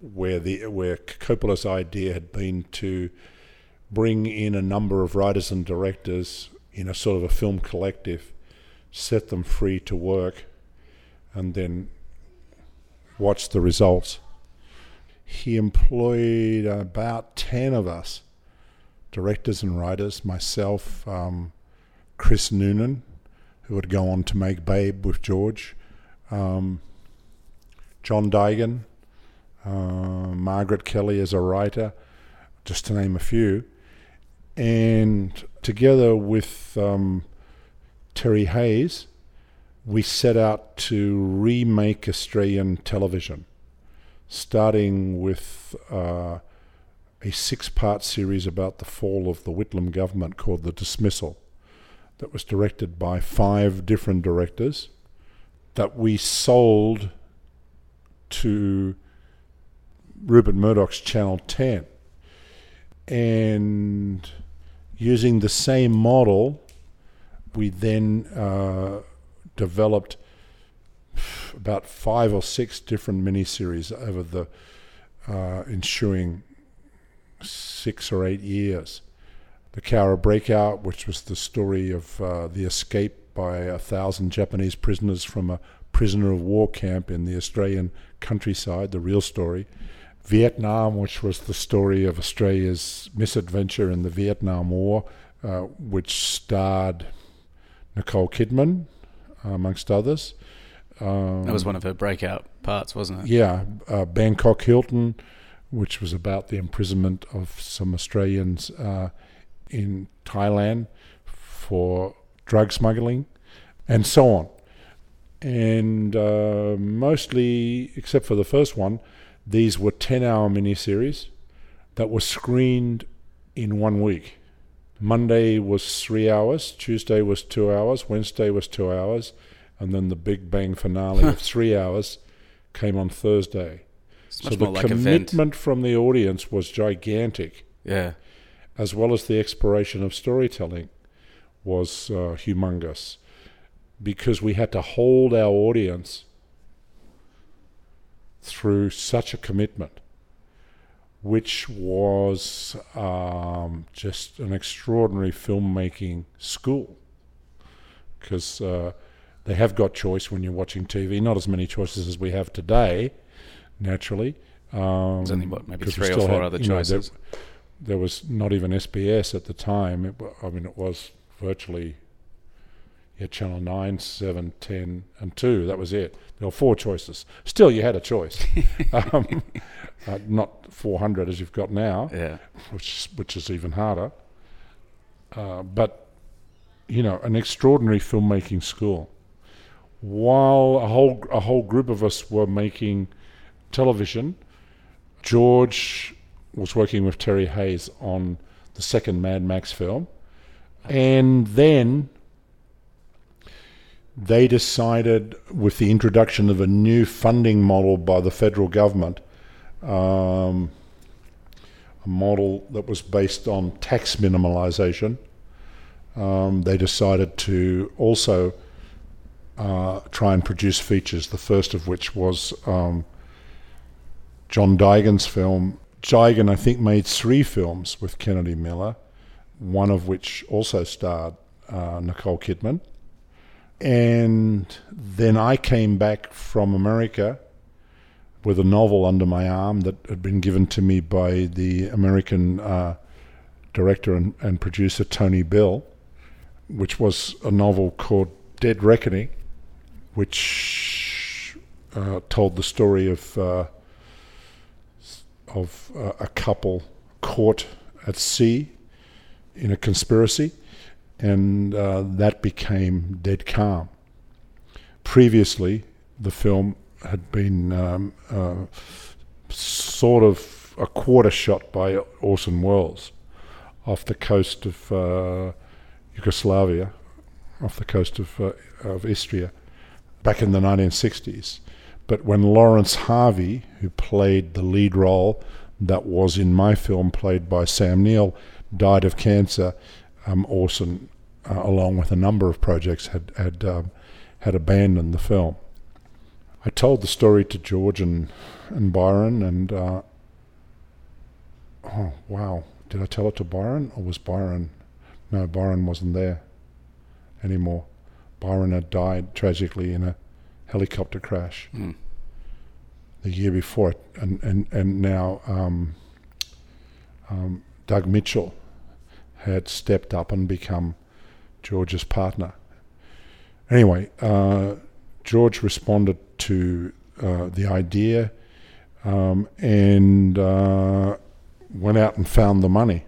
where the where Coppola's idea had been to bring in a number of writers and directors in a sort of a film collective, set them free to work, and then watch the results. He employed about 10 of us, directors and writers, myself, um, Chris Noonan, who would go on to make Babe with George, um, John Duigan, uh, Margaret Kelly as a writer, just to name a few. And together with um, Terry Hayes, we set out to remake Australian television, starting with uh, a six part series about the fall of the Whitlam government called The Dismissal, that was directed by five different directors, that we sold to Rupert Murdoch's Channel 10. And using the same model, we then uh, developed about five or six different miniseries over the uh, ensuing six or eight years. The Cowra Breakout, which was the story of uh, the escape by a thousand Japanese prisoners from a prisoner of war camp in the Australian countryside, the real story. Vietnam, which was the story of Australia's misadventure in the Vietnam War, uh, which starred Nicole Kidman, amongst others. Um, that was one of her breakout parts, wasn't it? Yeah, uh, Bangkok Hilton, which was about the imprisonment of some Australians uh, in Thailand for drug smuggling, and so on. And uh, mostly, except for the first one, these were 10 hour miniseries that were screened in one week. Monday was three hours, Tuesday was two hours, Wednesday was two hours, and then the big bang finale of three hours came on Thursday. It's so the like commitment event. from the audience was gigantic, Yeah. as well as the exploration of storytelling was uh, humongous, because we had to hold our audience through such a commitment, which was um, just an extraordinary filmmaking school. Because uh, they have got choice when you're watching TV, not as many choices as we have today, naturally. Um, There's only, what, maybe three or four had- other you know, there- choices. there was not even SBS at the time. It, I mean, it was virtually yeah, Channel 9, 7, 10, and 2. That was it. There were four choices. Still, you had a choice. um, uh, not 400 as you've got now, Yeah. which, which is even harder. Uh, but, you know, an extraordinary filmmaking school. While a whole, a whole group of us were making television, George was working with Terry Hayes on the second Mad Max film. And then they decided, with the introduction of a new funding model by the federal government, um, a model that was based on tax minimalisation, um, they decided to also uh, try and produce features. The first of which was um, John Duigan's film. Duigan, I think, made three films with Kennedy Miller, one of which also starred uh, Nicole Kidman. And then I came back from America with a novel under my arm that had been given to me by the American uh, director and, and, producer Tony Bill, which was a novel called Dead Reckoning, which uh, told the story of uh, of uh, a couple caught at sea in a conspiracy and uh, that became Dead Calm. Previously, the film had been um, uh, sort of a quarter shot by Orson Welles off the coast of uh, Yugoslavia, off the coast of, uh, of Istria, back in the 1960s. But when Laurence Harvey, who played the lead role that was in my film, played by Sam Neill, died of cancer, um, Orson, uh, along with a number of projects, had had um, had abandoned the film. I told the story to George and and Byron, and uh, oh wow, did I tell it to Byron or was Byron? No, Byron wasn't there anymore. Byron had died tragically in a helicopter crash mm. the year before and and and now um, um, Doug Mitchell had stepped up and become George's partner. Anyway, uh, George responded to uh, the idea um, and uh, went out and found the money.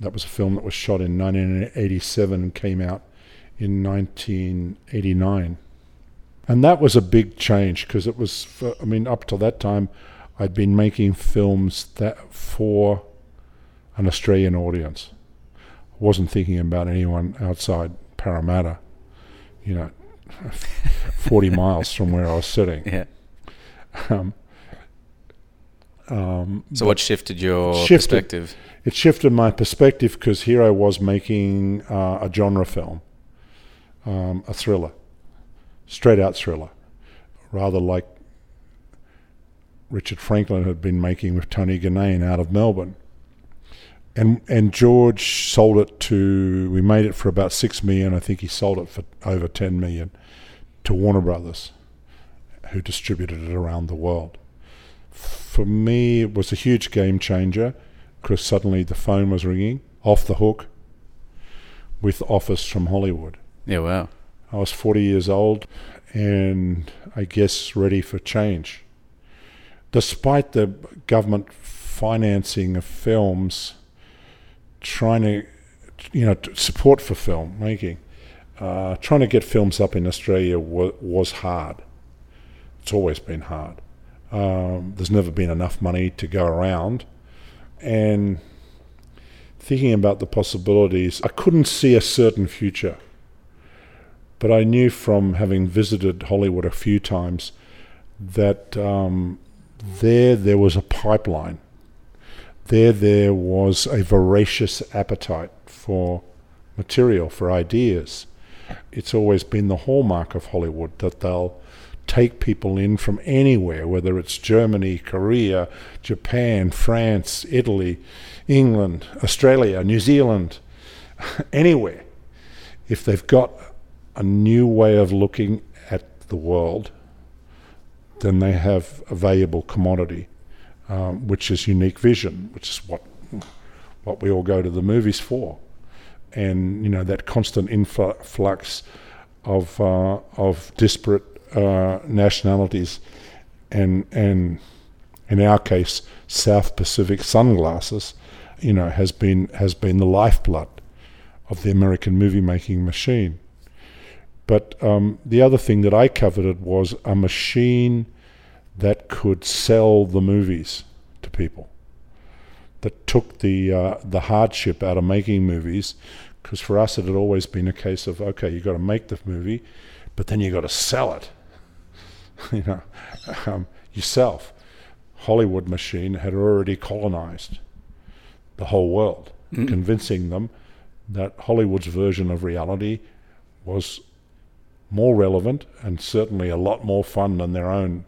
That was a film that was shot in 1987 and came out in 1989. And that was a big change because it was, for, I mean, up to that time, I'd been making films that for an Australian audience. I wasn't thinking about anyone outside Parramatta, you know, 40 miles from where I was sitting. Yeah. Um, um, so, what shifted your shifted, perspective? It shifted my perspective because here I was making uh, a genre film, um, a thriller, straight out thriller, rather like Richard Franklin had been making with Tony Ginnane out of Melbourne and and George sold it to. We made it for about six million. I think he sold it for over ten million to Warner Brothers, who distributed it around the world. For me, it was a huge game changer because suddenly the phone was ringing off the hook with offers from Hollywood. Yeah, wow. I was 40 years old and I guess ready for change. Despite the government financing of films, trying to, you know, support for film making, uh, trying to get films up in Australia wa- was hard. It's always been hard. Um, there's never been enough money to go around, and thinking about the possibilities, I couldn't see a certain future. But I knew from having visited Hollywood a few times that um, there there was a pipeline there there was a voracious appetite for material, for ideas. It's always been the hallmark of Hollywood that they'll take people in from anywhere, whether it's Germany, Korea, Japan, France, Italy, England, Australia, New Zealand, anywhere. If they've got a new way of looking at the world, then they have a valuable commodity um, which is unique vision, which is what what we all go to the movies for, and you know that constant influx of uh, of disparate uh, nationalities, and and in our case, South Pacific sunglasses, you know, has been has been the lifeblood of the American movie making machine. But um, the other thing that I coveted was a machine that could sell the movies to people, that took the uh, the hardship out of making movies, Because for us, it had always been a case of okay, you've got to make the movie, but then you've got to sell it. you know, um, yourself. Hollywood machine had already colonized the whole world, Mm. convincing them that Hollywood's version of reality was more relevant and certainly a lot more fun than their own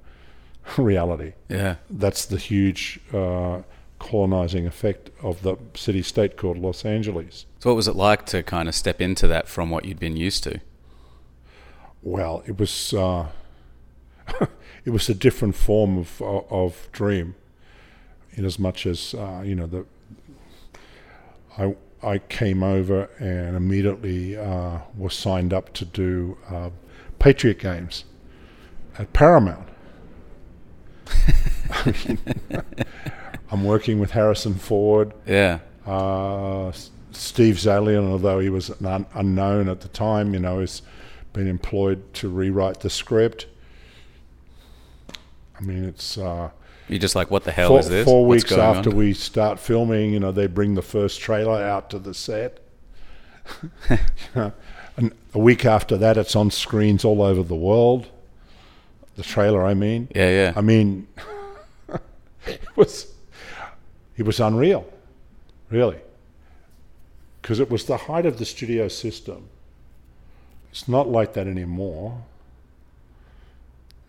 reality. Yeah. That's the huge uh, colonizing effect of the city state called Los Angeles. So, what was it like to kind of step into that from what you'd been used to? Well, it was uh, it was a different form of of dream, in as much as uh, you know the I I came over and immediately uh, was signed up to do uh, Patriot Games at Paramount. I mean, I'm working with Harrison Ford. Yeah. Uh, Steve Zaillian, although he was an un- unknown at the time, you know, has been employed to rewrite the script. I mean, it's uh, You're just like, what the hell four, is this? four What's weeks after on? we start filming. You know, they bring the first trailer out to the set. You know, and a week after that, it's on screens all over the world. The trailer, I mean. Yeah, yeah. I mean, it was it was unreal, really, because it was the height of the studio system. It's not like that anymore,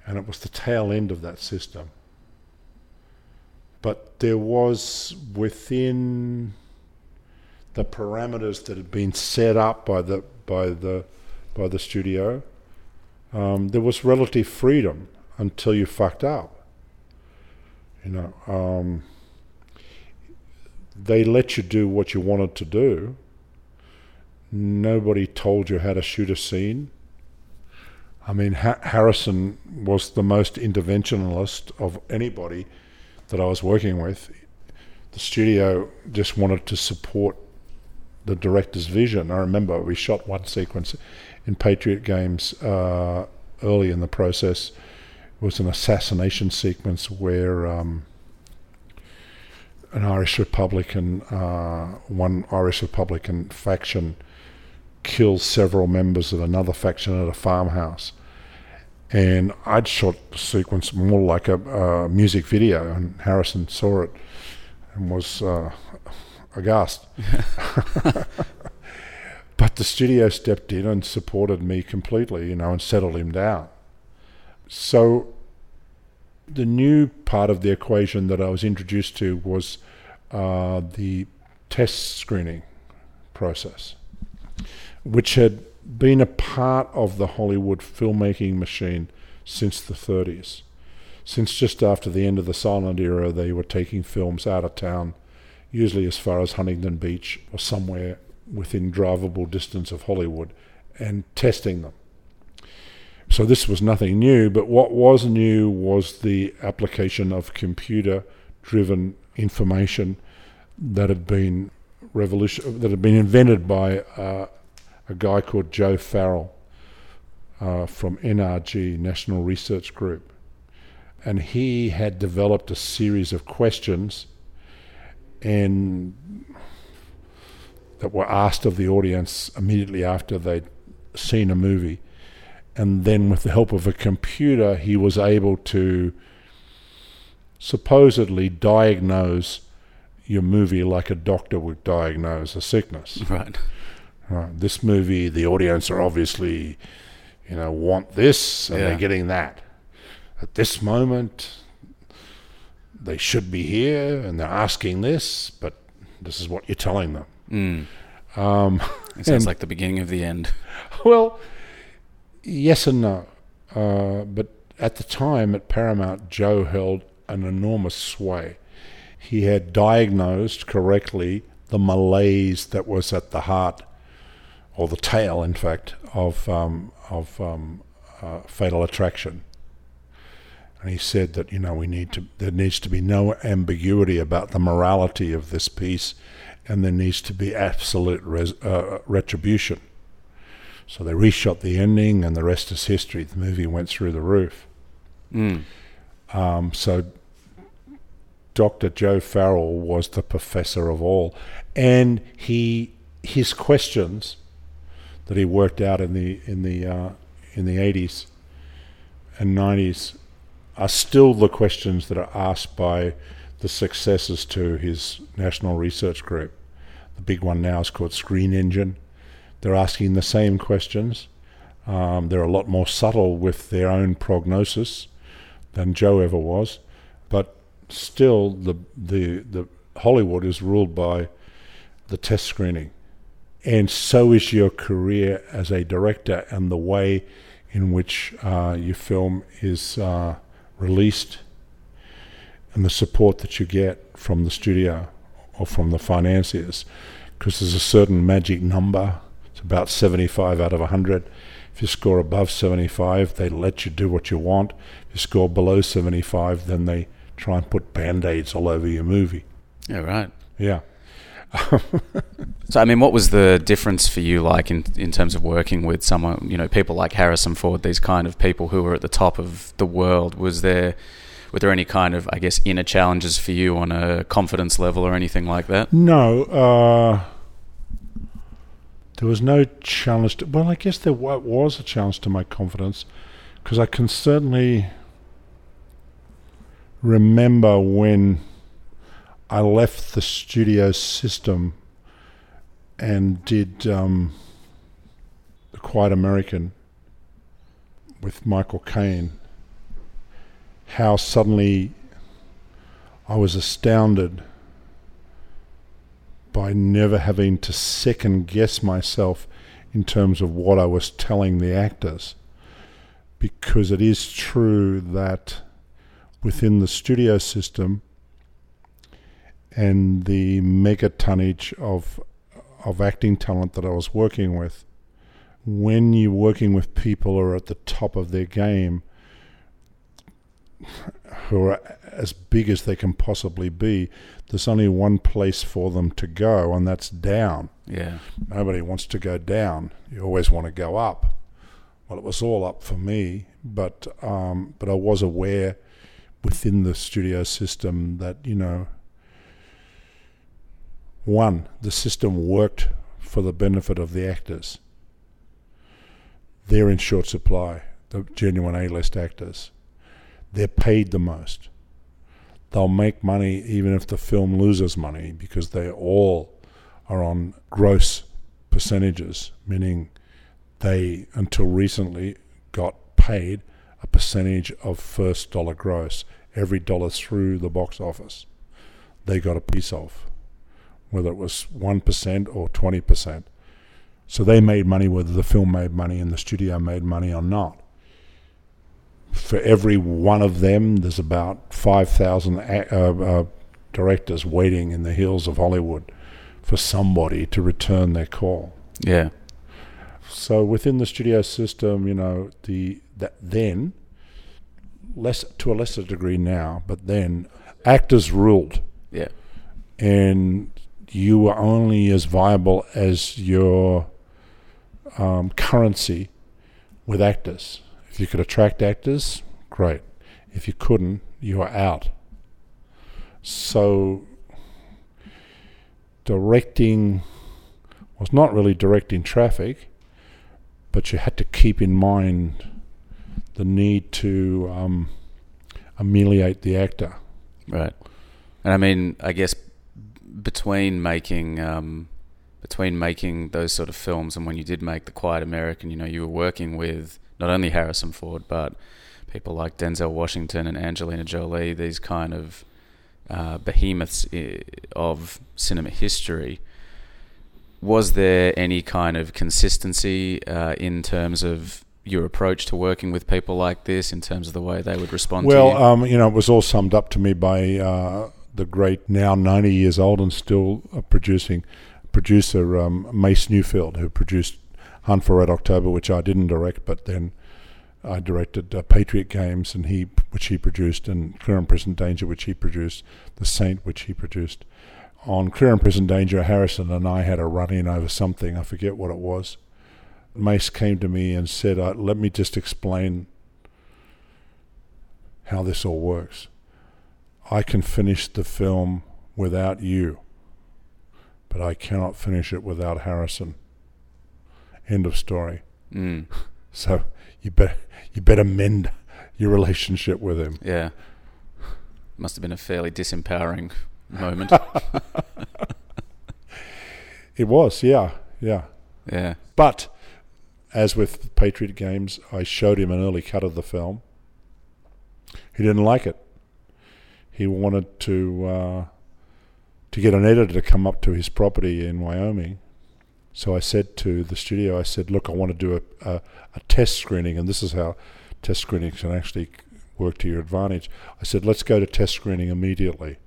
and it was the tail end of that system. But there was within the parameters that had been set up by the by the by the studio, um, there was relative freedom until you fucked up. You know, um, they let you do what you wanted to do. Nobody told you how to shoot a scene. I mean, ha- Harrison was the most interventionalist of anybody that I was working with. The studio just wanted to support the director's vision. I remember we shot one sequence in Patriot Games uh, early in the process. Was an assassination sequence where um, an Irish Republican, uh, one Irish Republican faction, kills several members of another faction at a farmhouse. And I'd shot the sequence more like a, a music video, and Harrison saw it and was uh, aghast. but the studio stepped in and supported me completely, you know, and settled him down. So the new part of the equation that I was introduced to was uh, the test screening process, which had been a part of the Hollywood filmmaking machine since the 30s. Since just after the end of the silent era, they were taking films out of town, usually as far as Huntington Beach or somewhere within drivable distance of Hollywood, and testing them. So this was nothing new, but what was new was the application of computer driven information that had been revolution that had been invented by uh, a guy called Joe Farrell uh, from NRG National Research Group, and he had developed a series of questions and that were asked of the audience immediately after they'd seen a movie and then with the help of a computer he was able to supposedly diagnose your movie like a doctor would diagnose a sickness. Right. Right. This movie, the audience are obviously, you know, want this and Yeah. they're getting that. At this moment, they should be here and they're asking this, but this is what you're telling them. Mm. Um, It sounds And- like the beginning of the end. Well, yes and no. Uh, but at the time at Paramount, Joe held an enormous sway. He had diagnosed correctly the malaise that was at the heart, or the tail, in fact, of um, of um, uh, Fatal Attraction. And he said that you know we need to there needs to be no ambiguity about the morality of this piece, and there needs to be absolute res- uh, retribution. So they reshot the ending, and the rest is history. The movie went through the roof. Mm. Um, so Dr. Joe Farrell was the professor of all, and he his questions that he worked out in the in the uh, in the 80s and 90s are still the questions that are asked by the successors to his national research group. The big one now is called Screen Engine. They're asking the same questions. Um, they're a lot more subtle with their own prognosis than Joe ever was, but still, the the the Hollywood is ruled by the test screening, and so is your career as a director and the way in which uh, your film is uh, released and the support that you get from the studio or from the financiers because there's a certain magic number. It's about 75 out of 100. If you score above 75, they let you do what you want. If you score below 75, then they try and put band aids all over your movie. Yeah, right. Yeah. so, I mean, what was the difference for you, like in in terms of working with someone, you know, people like Harrison Ford, these kind of people who were at the top of the world? Was there were there any kind of, I guess, inner challenges for you on a confidence level or anything like that? No. Uh, there was no challenge. To, well, I guess there was a challenge to my confidence because I can certainly remember when I left the studio system and did um, The Quiet American with Michael Caine how suddenly I was astounded by never having to second guess myself in terms of what I was telling the actors. Because it is true that within the studio system and the mega tonnage of of acting talent that I was working with, when you're working with people who are at the top of their game, who are as big as they can possibly be, there's only one place for them to go, and that's down. Yeah. Nobody wants to go down. You always want to go up. Well, it was all up for me, but um, but I was aware within the studio system that you know, one, the system worked for the benefit of the actors. They're in short supply, the genuine A-list actors they're paid the most. They'll make money even if the film loses money because they all are on gross percentages, meaning they, until recently, got paid a percentage of first dollar gross. Every dollar through the box office, they got a piece of, whether it was 1% or 20%. So they made money whether the film made money and the studio made money or not for every one of them, there's about 5,000 uh, uh, directors waiting in the hills of Hollywood for somebody to return their call. Yeah. So within the studio system, you know, the that then less to a lesser degree now, but then actors ruled. Yeah. And you were only as viable as your um, currency with actors. You could attract actors, great. If you couldn't, you are out. So directing was not really directing traffic, but you had to keep in mind the need to um, ameliorate the actor. Right. And I mean, I guess between making um, between making those sort of films and when you did make The Quiet American, you know, you were working with not only Harrison Ford, but people like Denzel Washington and Angelina Jolie, these kind of uh, behemoths of cinema history. Was there any kind of consistency uh, in terms of your approach to working with people like this, in terms of the way they would respond well, to you? Um, you know, it was all summed up to me by uh, the great, now 90 years old and still producing producer um, Mace Neufeld, who produced Hunt for Red October, which I didn't direct, but then I directed uh, Patriot Games, and he which he produced, and Clear and Present Danger, which he produced, The Saint, which he produced. On Clear and Present Danger, Harrison and I had a run-in over something. I forget what it was. Mace came to me and said, uh, "Let me just explain how this all works. I can finish the film without you. but I cannot finish it without Harrison. End of story. Mm. So you better you better mend your relationship with him. Yeah. Must have been a fairly disempowering moment. It was, yeah, yeah. yeah. But as with Patriot Games, I showed him an early cut of the film. He didn't like it. He wanted to uh, to get an editor to come up to his property in Wyoming. So I said to the studio, I said, "Look, I want to do a, a, a test screening, and this is how test screening can actually work to your advantage." I said, "Let's go to test screening immediately."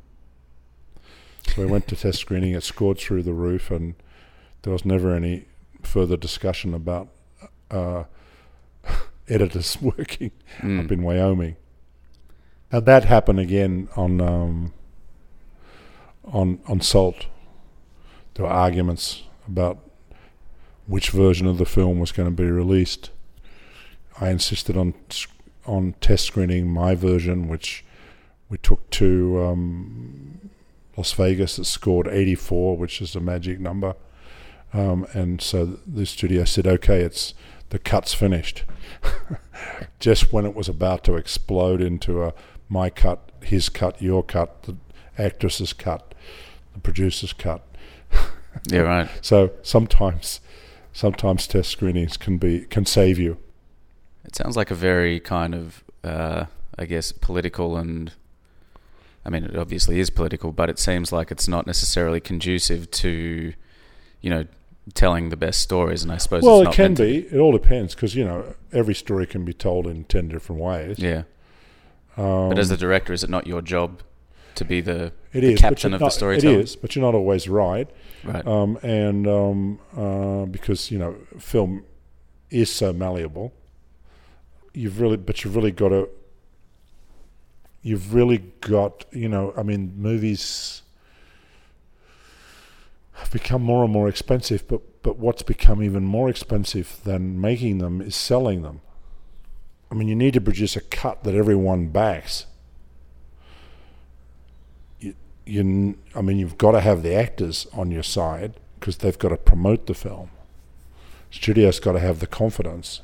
So we went to test screening. It scored through the roof, and there was never any further discussion about uh, editors working Mm. up in Wyoming. And that happened again on um, on on Salt. There were arguments about which version of the film was going to be released. I insisted on on test screening my version, which we took to um, Las Vegas. It scored 84, which is a magic number. Um, and so the studio said, "Okay, it's the cut's finished." Just when it was about to explode into a my cut, his cut, your cut, the actress's cut, the producer's cut. Yeah, right. So sometimes, sometimes test screenings can be can save you. It sounds like a very kind of, uh, I guess, political and. I mean, it obviously is political, but it seems like it's not necessarily conducive to, you know, telling the best stories. And I suppose well, it can be. It all depends because you know every story can be told in ten different ways. Yeah, Um, but as the director, is it not your job to be the, it the is, captain of the not- storytelling? It is, but you're not always right. right? um, and um, uh, because you know film is so malleable, you've really, but you've really got to, you've really got, you know, I mean, movies have become more and more expensive, but but what's become even more expensive than making them is selling them. I mean, you need to produce a cut that everyone backs. You, I mean, you've got to have the actors on your side because they've got to promote the film. Studio's got to have the confidence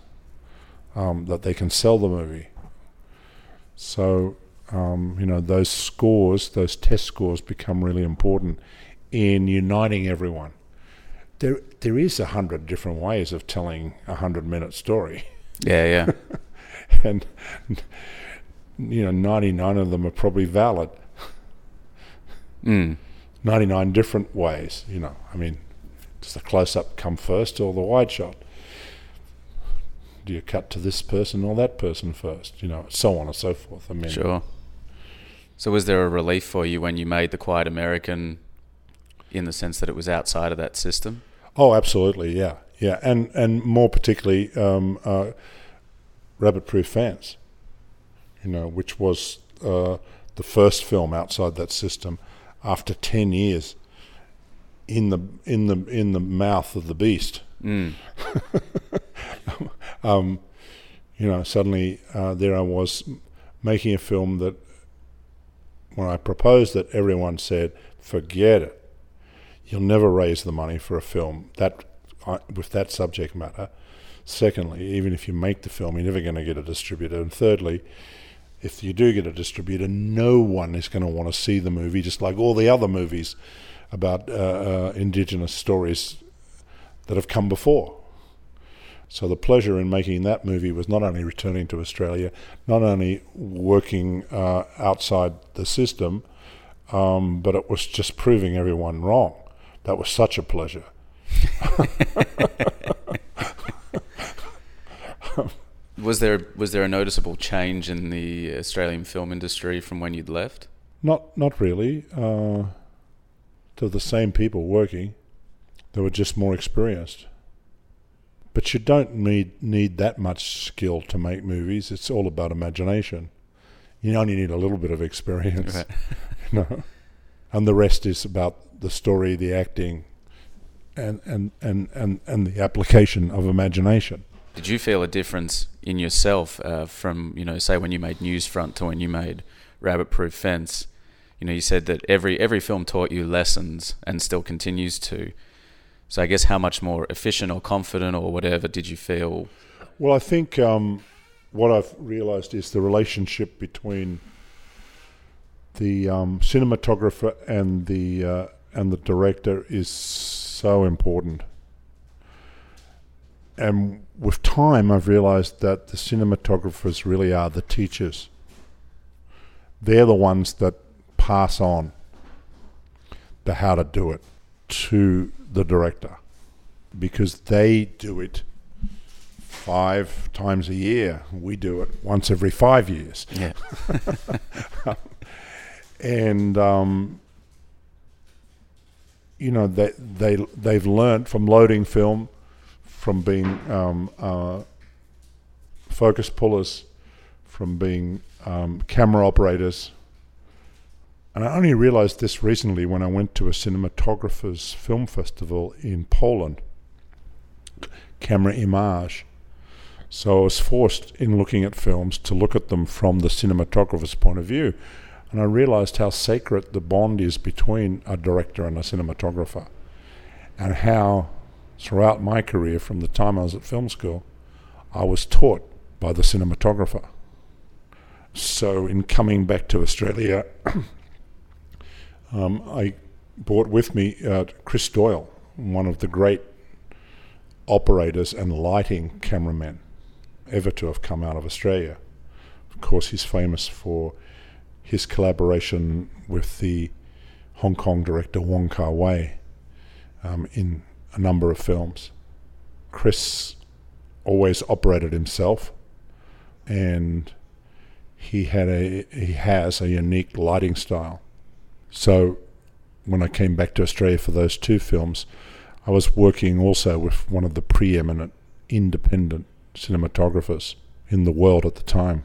um, that they can sell the movie. So, um, you know, those scores, those test scores, become really important in uniting everyone. There, there is a hundred different ways of telling a hundred-minute story. yeah, yeah. and you know 99 of them are probably valid Mm. 99 different ways you know i mean does the close-up come first or the wide shot do you cut to this person or that person first you know so on and so forth i mean Sure. So, was there a relief for you when you made the Quiet American, in the sense that it was outside of that system? oh absolutely yeah yeah and and more particularly um, uh, Rabbit Proof Fence you know which was uh, the first film outside that system after 10 years in the in the in the mouth of the beast Mm. um, you know, suddenly uh, there I was making a film that when I proposed it, everyone said, forget it. You'll never raise the money for a film that uh, with that subject matter. Secondly, even if you make the film, you're never going to get a distributor. And thirdly, if you do get a distributor, no one is going to want to see the movie, just like all the other movies about uh, uh, indigenous stories that have come before. So the pleasure in making that movie was not only returning to Australia, not only working uh, outside the system, um, but it was just proving everyone wrong. That was such a pleasure. Was there was there a noticeable change in the Australian film industry from when you'd left? Not not really. Uh, they're the same people working. They were just more experienced. But you don't need need that much skill to make movies. It's all about imagination. You only need a little bit of experience. Right. you know, and the rest is about the story, the acting, and and and and, and the application of imagination. Did you feel a difference in yourself uh, from you know say when you made Newsfront to when you made Rabbit Proof Fence? you know, you said that every every film taught you lessons and still continues to. So I guess how much more efficient or confident or whatever did you feel? Well, I think um, what I've realised is the relationship between the um, cinematographer and the uh, and the director is so important. And with time, I've realised that the cinematographers really are the teachers. They're the ones that pass on the how to do it to the director because they do it five times a year. We do it once every five years. Yeah. and um, you know they they they've learned from loading film, from being um, uh, focus pullers, from being um, camera operators. And I only realized this recently when I went to a cinematographers film festival in Poland, Camerimage. So I was forced, in looking at films, to look at them from the cinematographer's point of view. And I realized how sacred the bond is between a director and a cinematographer. And how, throughout my career, from the time I was at film school, I was taught by the cinematographer. So, in coming back to Australia, um, I brought with me uh, Chris Doyle, one of the great operators and lighting cameramen ever to have come out of Australia. Of course, he's famous for his collaboration with the Hong Kong director Wong Kar Wai um, in a number of films. Chris always operated himself, and he had a he has a unique lighting style. So, when I came back to Australia for those two films, I was working also with one of the preeminent independent cinematographers in the world at the time.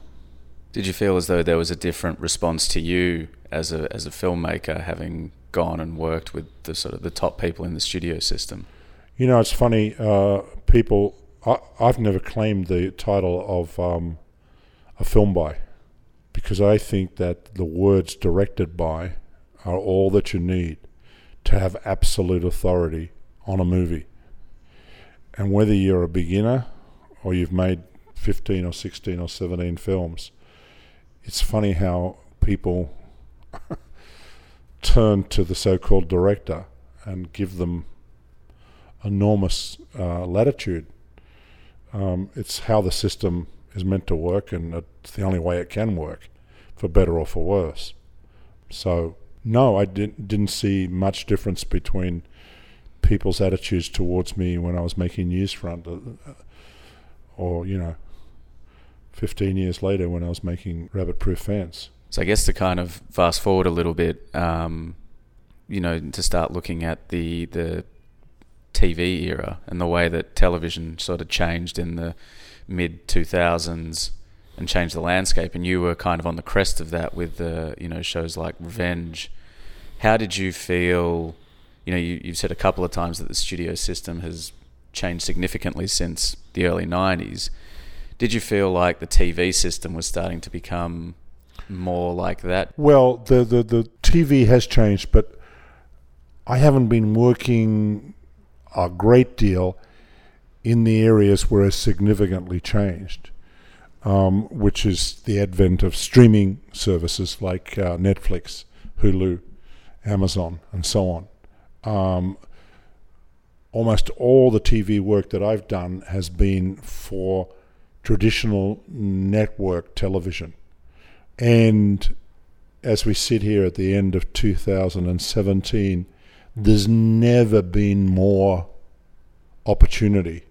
Did you feel as though there was a different response to you as a as a filmmaker, having gone and worked with the sort of the top people in the studio system? You know, it's funny. Uh, people, I, have never claimed the title of um, a film by, because I think that the words "directed by" are all that you need to have absolute authority on a movie. And whether you're a beginner or you've made 15 or 16 or 17 films, it's funny how people turn to the so called director and give them enormous uh, latitude. Um, it's how the system is meant to work, and it's the only way it can work, for better or for worse. So, no, I didn't, didn't see much difference between people's attitudes towards me when I was making Newsfront, uh, or, you know, 15 years later when I was making Rabbit Proof Fence. So I guess to kind of fast forward a little bit, um, you know, to start looking at the the TV era and the way that television sort of changed in the mid 2000s and changed the landscape, and you were kind of on the crest of that with the you know shows like Revenge. How did you feel? You know, you, you've said a couple of times that the studio system has changed significantly since the early 90s did you feel like the TV system was starting to become more like that? Well, the, the, the TV has changed, but I haven't been working a great deal in the areas where it's significantly changed, um, which is the advent of streaming services like uh, Netflix, Hulu, Amazon, and so on. Um, almost all the TV work that I've done has been for traditional network television. And as we sit here at the end of 2017, there's never been more opportunity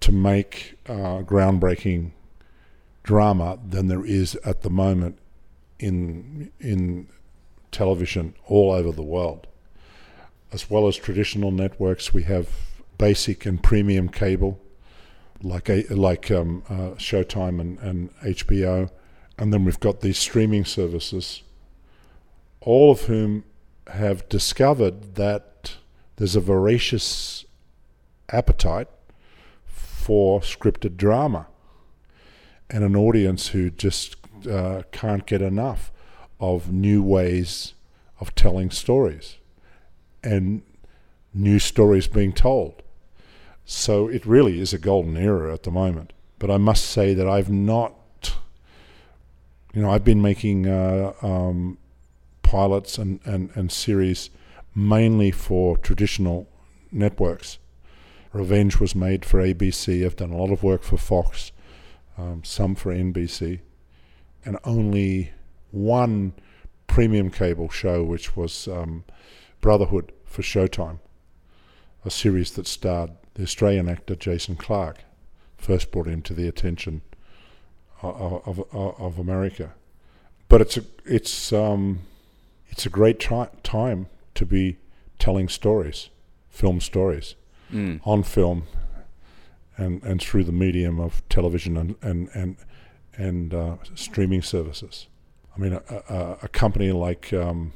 to make uh, groundbreaking drama than there is at the moment in in television all over the world. As well as traditional networks, we have basic and premium cable like a, like um, uh, Showtime and, and HBO, and then we've got these streaming services, all of whom have discovered that there's a voracious appetite for scripted drama and an audience who just uh, can't get enough of new ways of telling stories and new stories being told. So it really is a golden era at the moment. But I must say that I've not, you know, I've been making uh, um, pilots and, and, and series mainly for traditional networks. Revenge was made for ABC. I've done a lot of work for Fox, um, some for NBC, and only one premium cable show, which was um, Brotherhood for Showtime, a series that starred the Australian actor Jason Clarke, first brought him to the attention of, of, of America. But it's a, it's um, it's a great tri- time to be telling stories, film stories, Mm. on film, and and through the medium of television and and and and uh, streaming services. I mean, a, a, a company like um,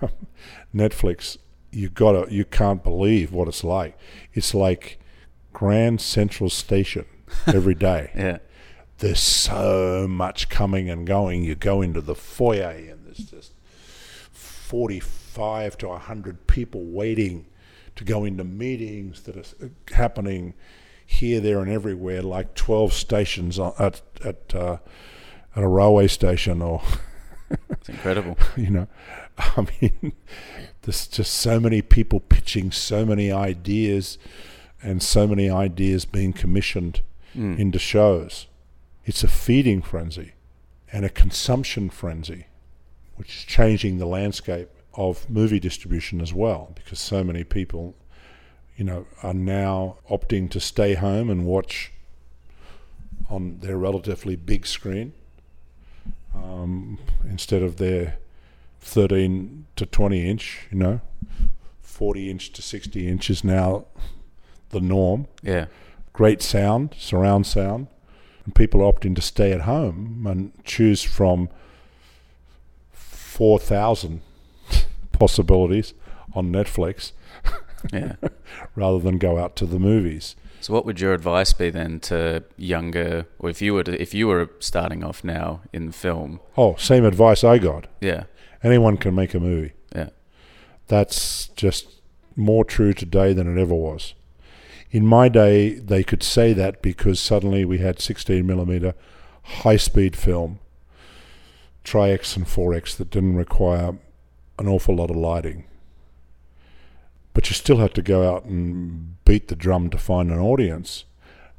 Netflix, you gotta you can't believe what it's like. It's like Grand Central Station every day Yeah. there's so much coming and going. You go into the foyer and there's just 45 to 100 people waiting to go into meetings that are happening here, there, and everywhere, like 12 stations at, at, uh, at a railway station or It's incredible. you know i mean there's just so many people pitching so many ideas and so many ideas being commissioned Mm. into shows it's a feeding frenzy and a consumption frenzy which is changing the landscape of movie distribution as well because so many people you know are now opting to stay home and watch on their relatively big screen um, instead of their 13 to 20 inch, you know, 40 inch to 60 inch is now the norm. Yeah. Great sound, surround sound, and people are opting to stay at home and choose from 4,000 possibilities on Netflix Yeah. rather than go out to the movies. So, what would your advice be then to younger, or if you were to, if you were starting off now in film? Oh, same advice I got. Yeah. Anyone can make a movie. Yeah. That's just more true today than it ever was. In my day, they could say that because suddenly we had 16 millimeter high speed film, Tri-X and 4X that didn't require an awful lot of lighting. But you still had to go out and beat the drum to find an audience.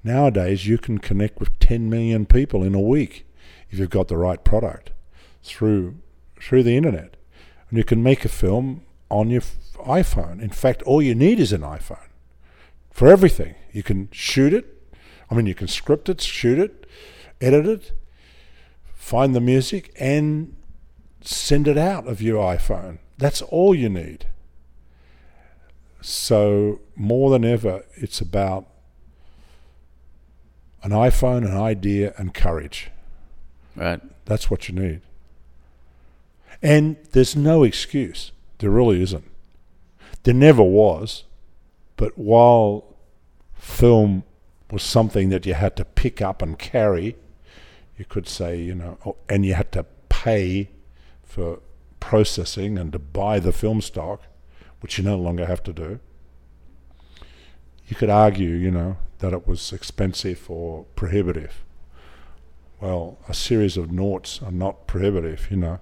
Nowadays, you can connect with 10 million people in a week if you've got the right product through through the internet, and you can make a film on your iPhone. In fact, all you need is an iPhone for everything. You can shoot it. I mean, you can script it, shoot it, edit it, find the music, and send it out of your iPhone. That's all you need. So, more than ever, it's about an iPhone, an idea, and courage. Right. That's what you need. And there's no excuse. There really isn't. There never was. But while film was something that you had to pick up and carry, you could say, you know, oh, and you had to pay for processing and to buy the film stock, which you no longer have to do. You could argue, you know, that it was expensive or prohibitive. Well, a series of noughts are not prohibitive, you know.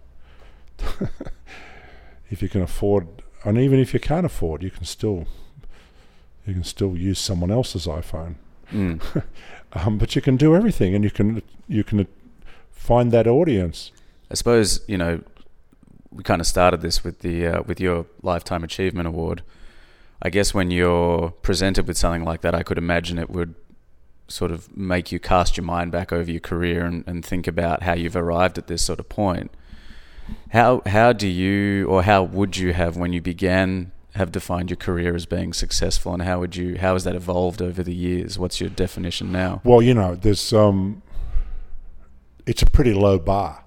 if you can afford, and even if you can't afford, you can still you can still use someone else's iPhone. Mm. Um, but you can do everything, and you can you can find that audience. I suppose you know we kind of started this with the uh, with your lifetime achievement award. I guess when you're presented with something like that, I could imagine it would sort of make you cast your mind back over your career and, and think about how you've arrived at this sort of point. How how do you or how would you have when you began have defined your career as being successful, and how would you how has that evolved over the years? What's your definition now? Well, you know, there's um, it's a pretty low bar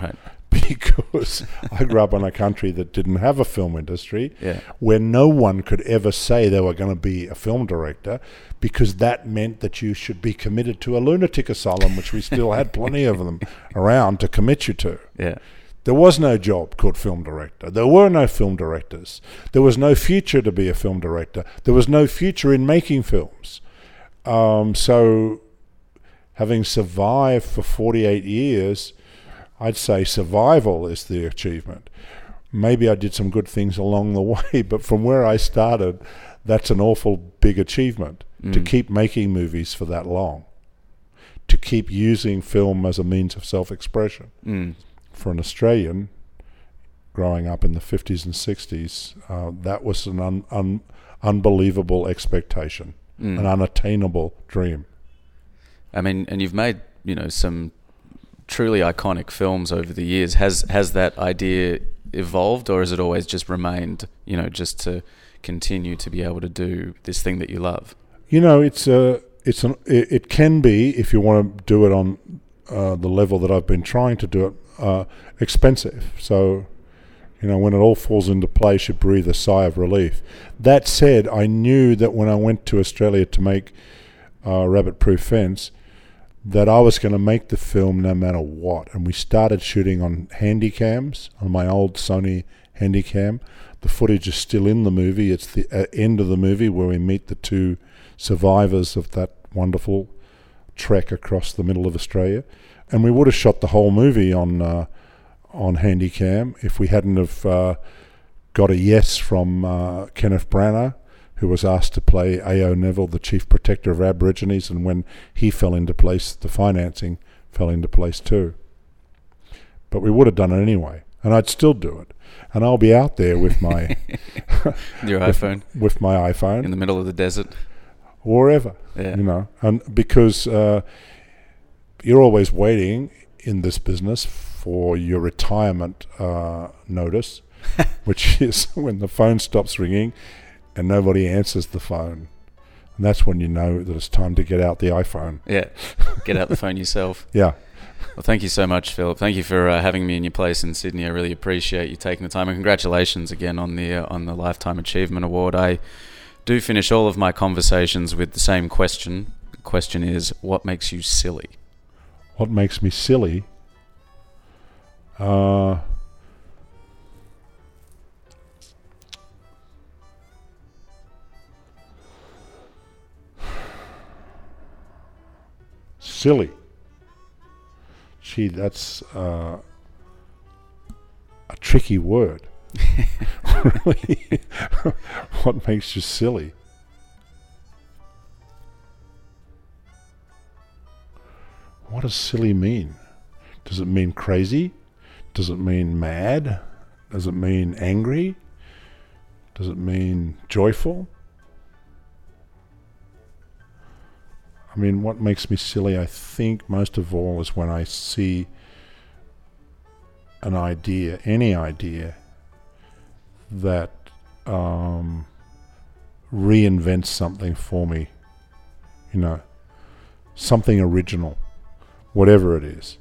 Right. because I grew up in a country that didn't have a film industry. Yeah. where no one could ever say they were going to be a film director because that meant that you should be committed to a lunatic asylum, which we still had plenty of them around to commit you to. Yeah. There was no job called film director. There were no film directors. There was no future to be a film director. There was no future in making films. Um, so, having survived for 48 years, I'd say survival is the achievement. Maybe I did some good things along the way, but from where I started, that's an awful big achievement to Mm. keep making movies for that long, to keep using film as a means of self expression Mm. For an Australian growing up in the 50s and 60s, uh, that was an un- un- unbelievable expectation, Mm. an unattainable dream. I mean, and you've made you know some truly iconic films over the years. Has has that idea evolved, or has it always just remained you know just to continue to be able to do this thing that you love? You know, it's a, it's an, it, it can be if you want to do it on uh, the level that I've been trying to do it, uh, expensive. So, you know, when it all falls into place, you breathe a sigh of relief. That said, I knew that when I went to Australia to make uh, Rabbit Proof Fence, that I was going to make the film no matter what. And we started shooting on handycams, on my old Sony Handycam. The footage is still in the movie. It's the uh, end of the movie where we meet the two survivors of that wonderful trek across the middle of Australia. And we would have shot the whole movie on uh, on Handycam if we hadn't have uh, got a yes from uh, Kenneth Branagh, who was asked to play A.O. Neville, the Chief Protector of Aborigines, and when he fell into place, the financing fell into place too. But we would have done it anyway, and I'd still do it. And I'll be out there with my Your with, iPhone with my iPhone in the middle of the desert. wherever Yeah. you know, and because uh, you're always waiting in this business for your retirement uh, notice, which is when the phone stops ringing and nobody answers the phone, and that's when you know that it's time to get out the iPhone. Yeah. Get out the phone yourself. Yeah, Well, thank you so much, Phillip. Thank you for uh, having me in your place in Sydney. I really appreciate you taking the time, and congratulations again on the uh, on the Lifetime Achievement Award. I do finish all of my conversations with the same question. The question is, what makes you silly? What makes me silly? Uh, silly. Gee, that's uh, a tricky word. really, what makes you silly? What does silly mean? Does it mean crazy? Does it mean mad? Does it mean angry? Does it mean joyful? I mean, what makes me silly, I think, most of all, is when I see an idea, any idea, that um, reinvents something for me. You know, something original, whatever it is.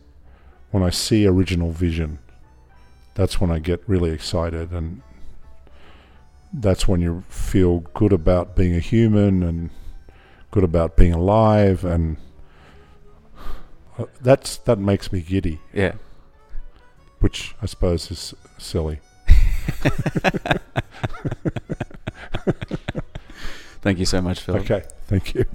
When I see original vision, that's when I get really excited, and that's when you feel good about being a human and good about being alive, and uh, that's that makes me giddy, Yeah. which I suppose is silly. Thank you so much, Phillip. Okay, thank you.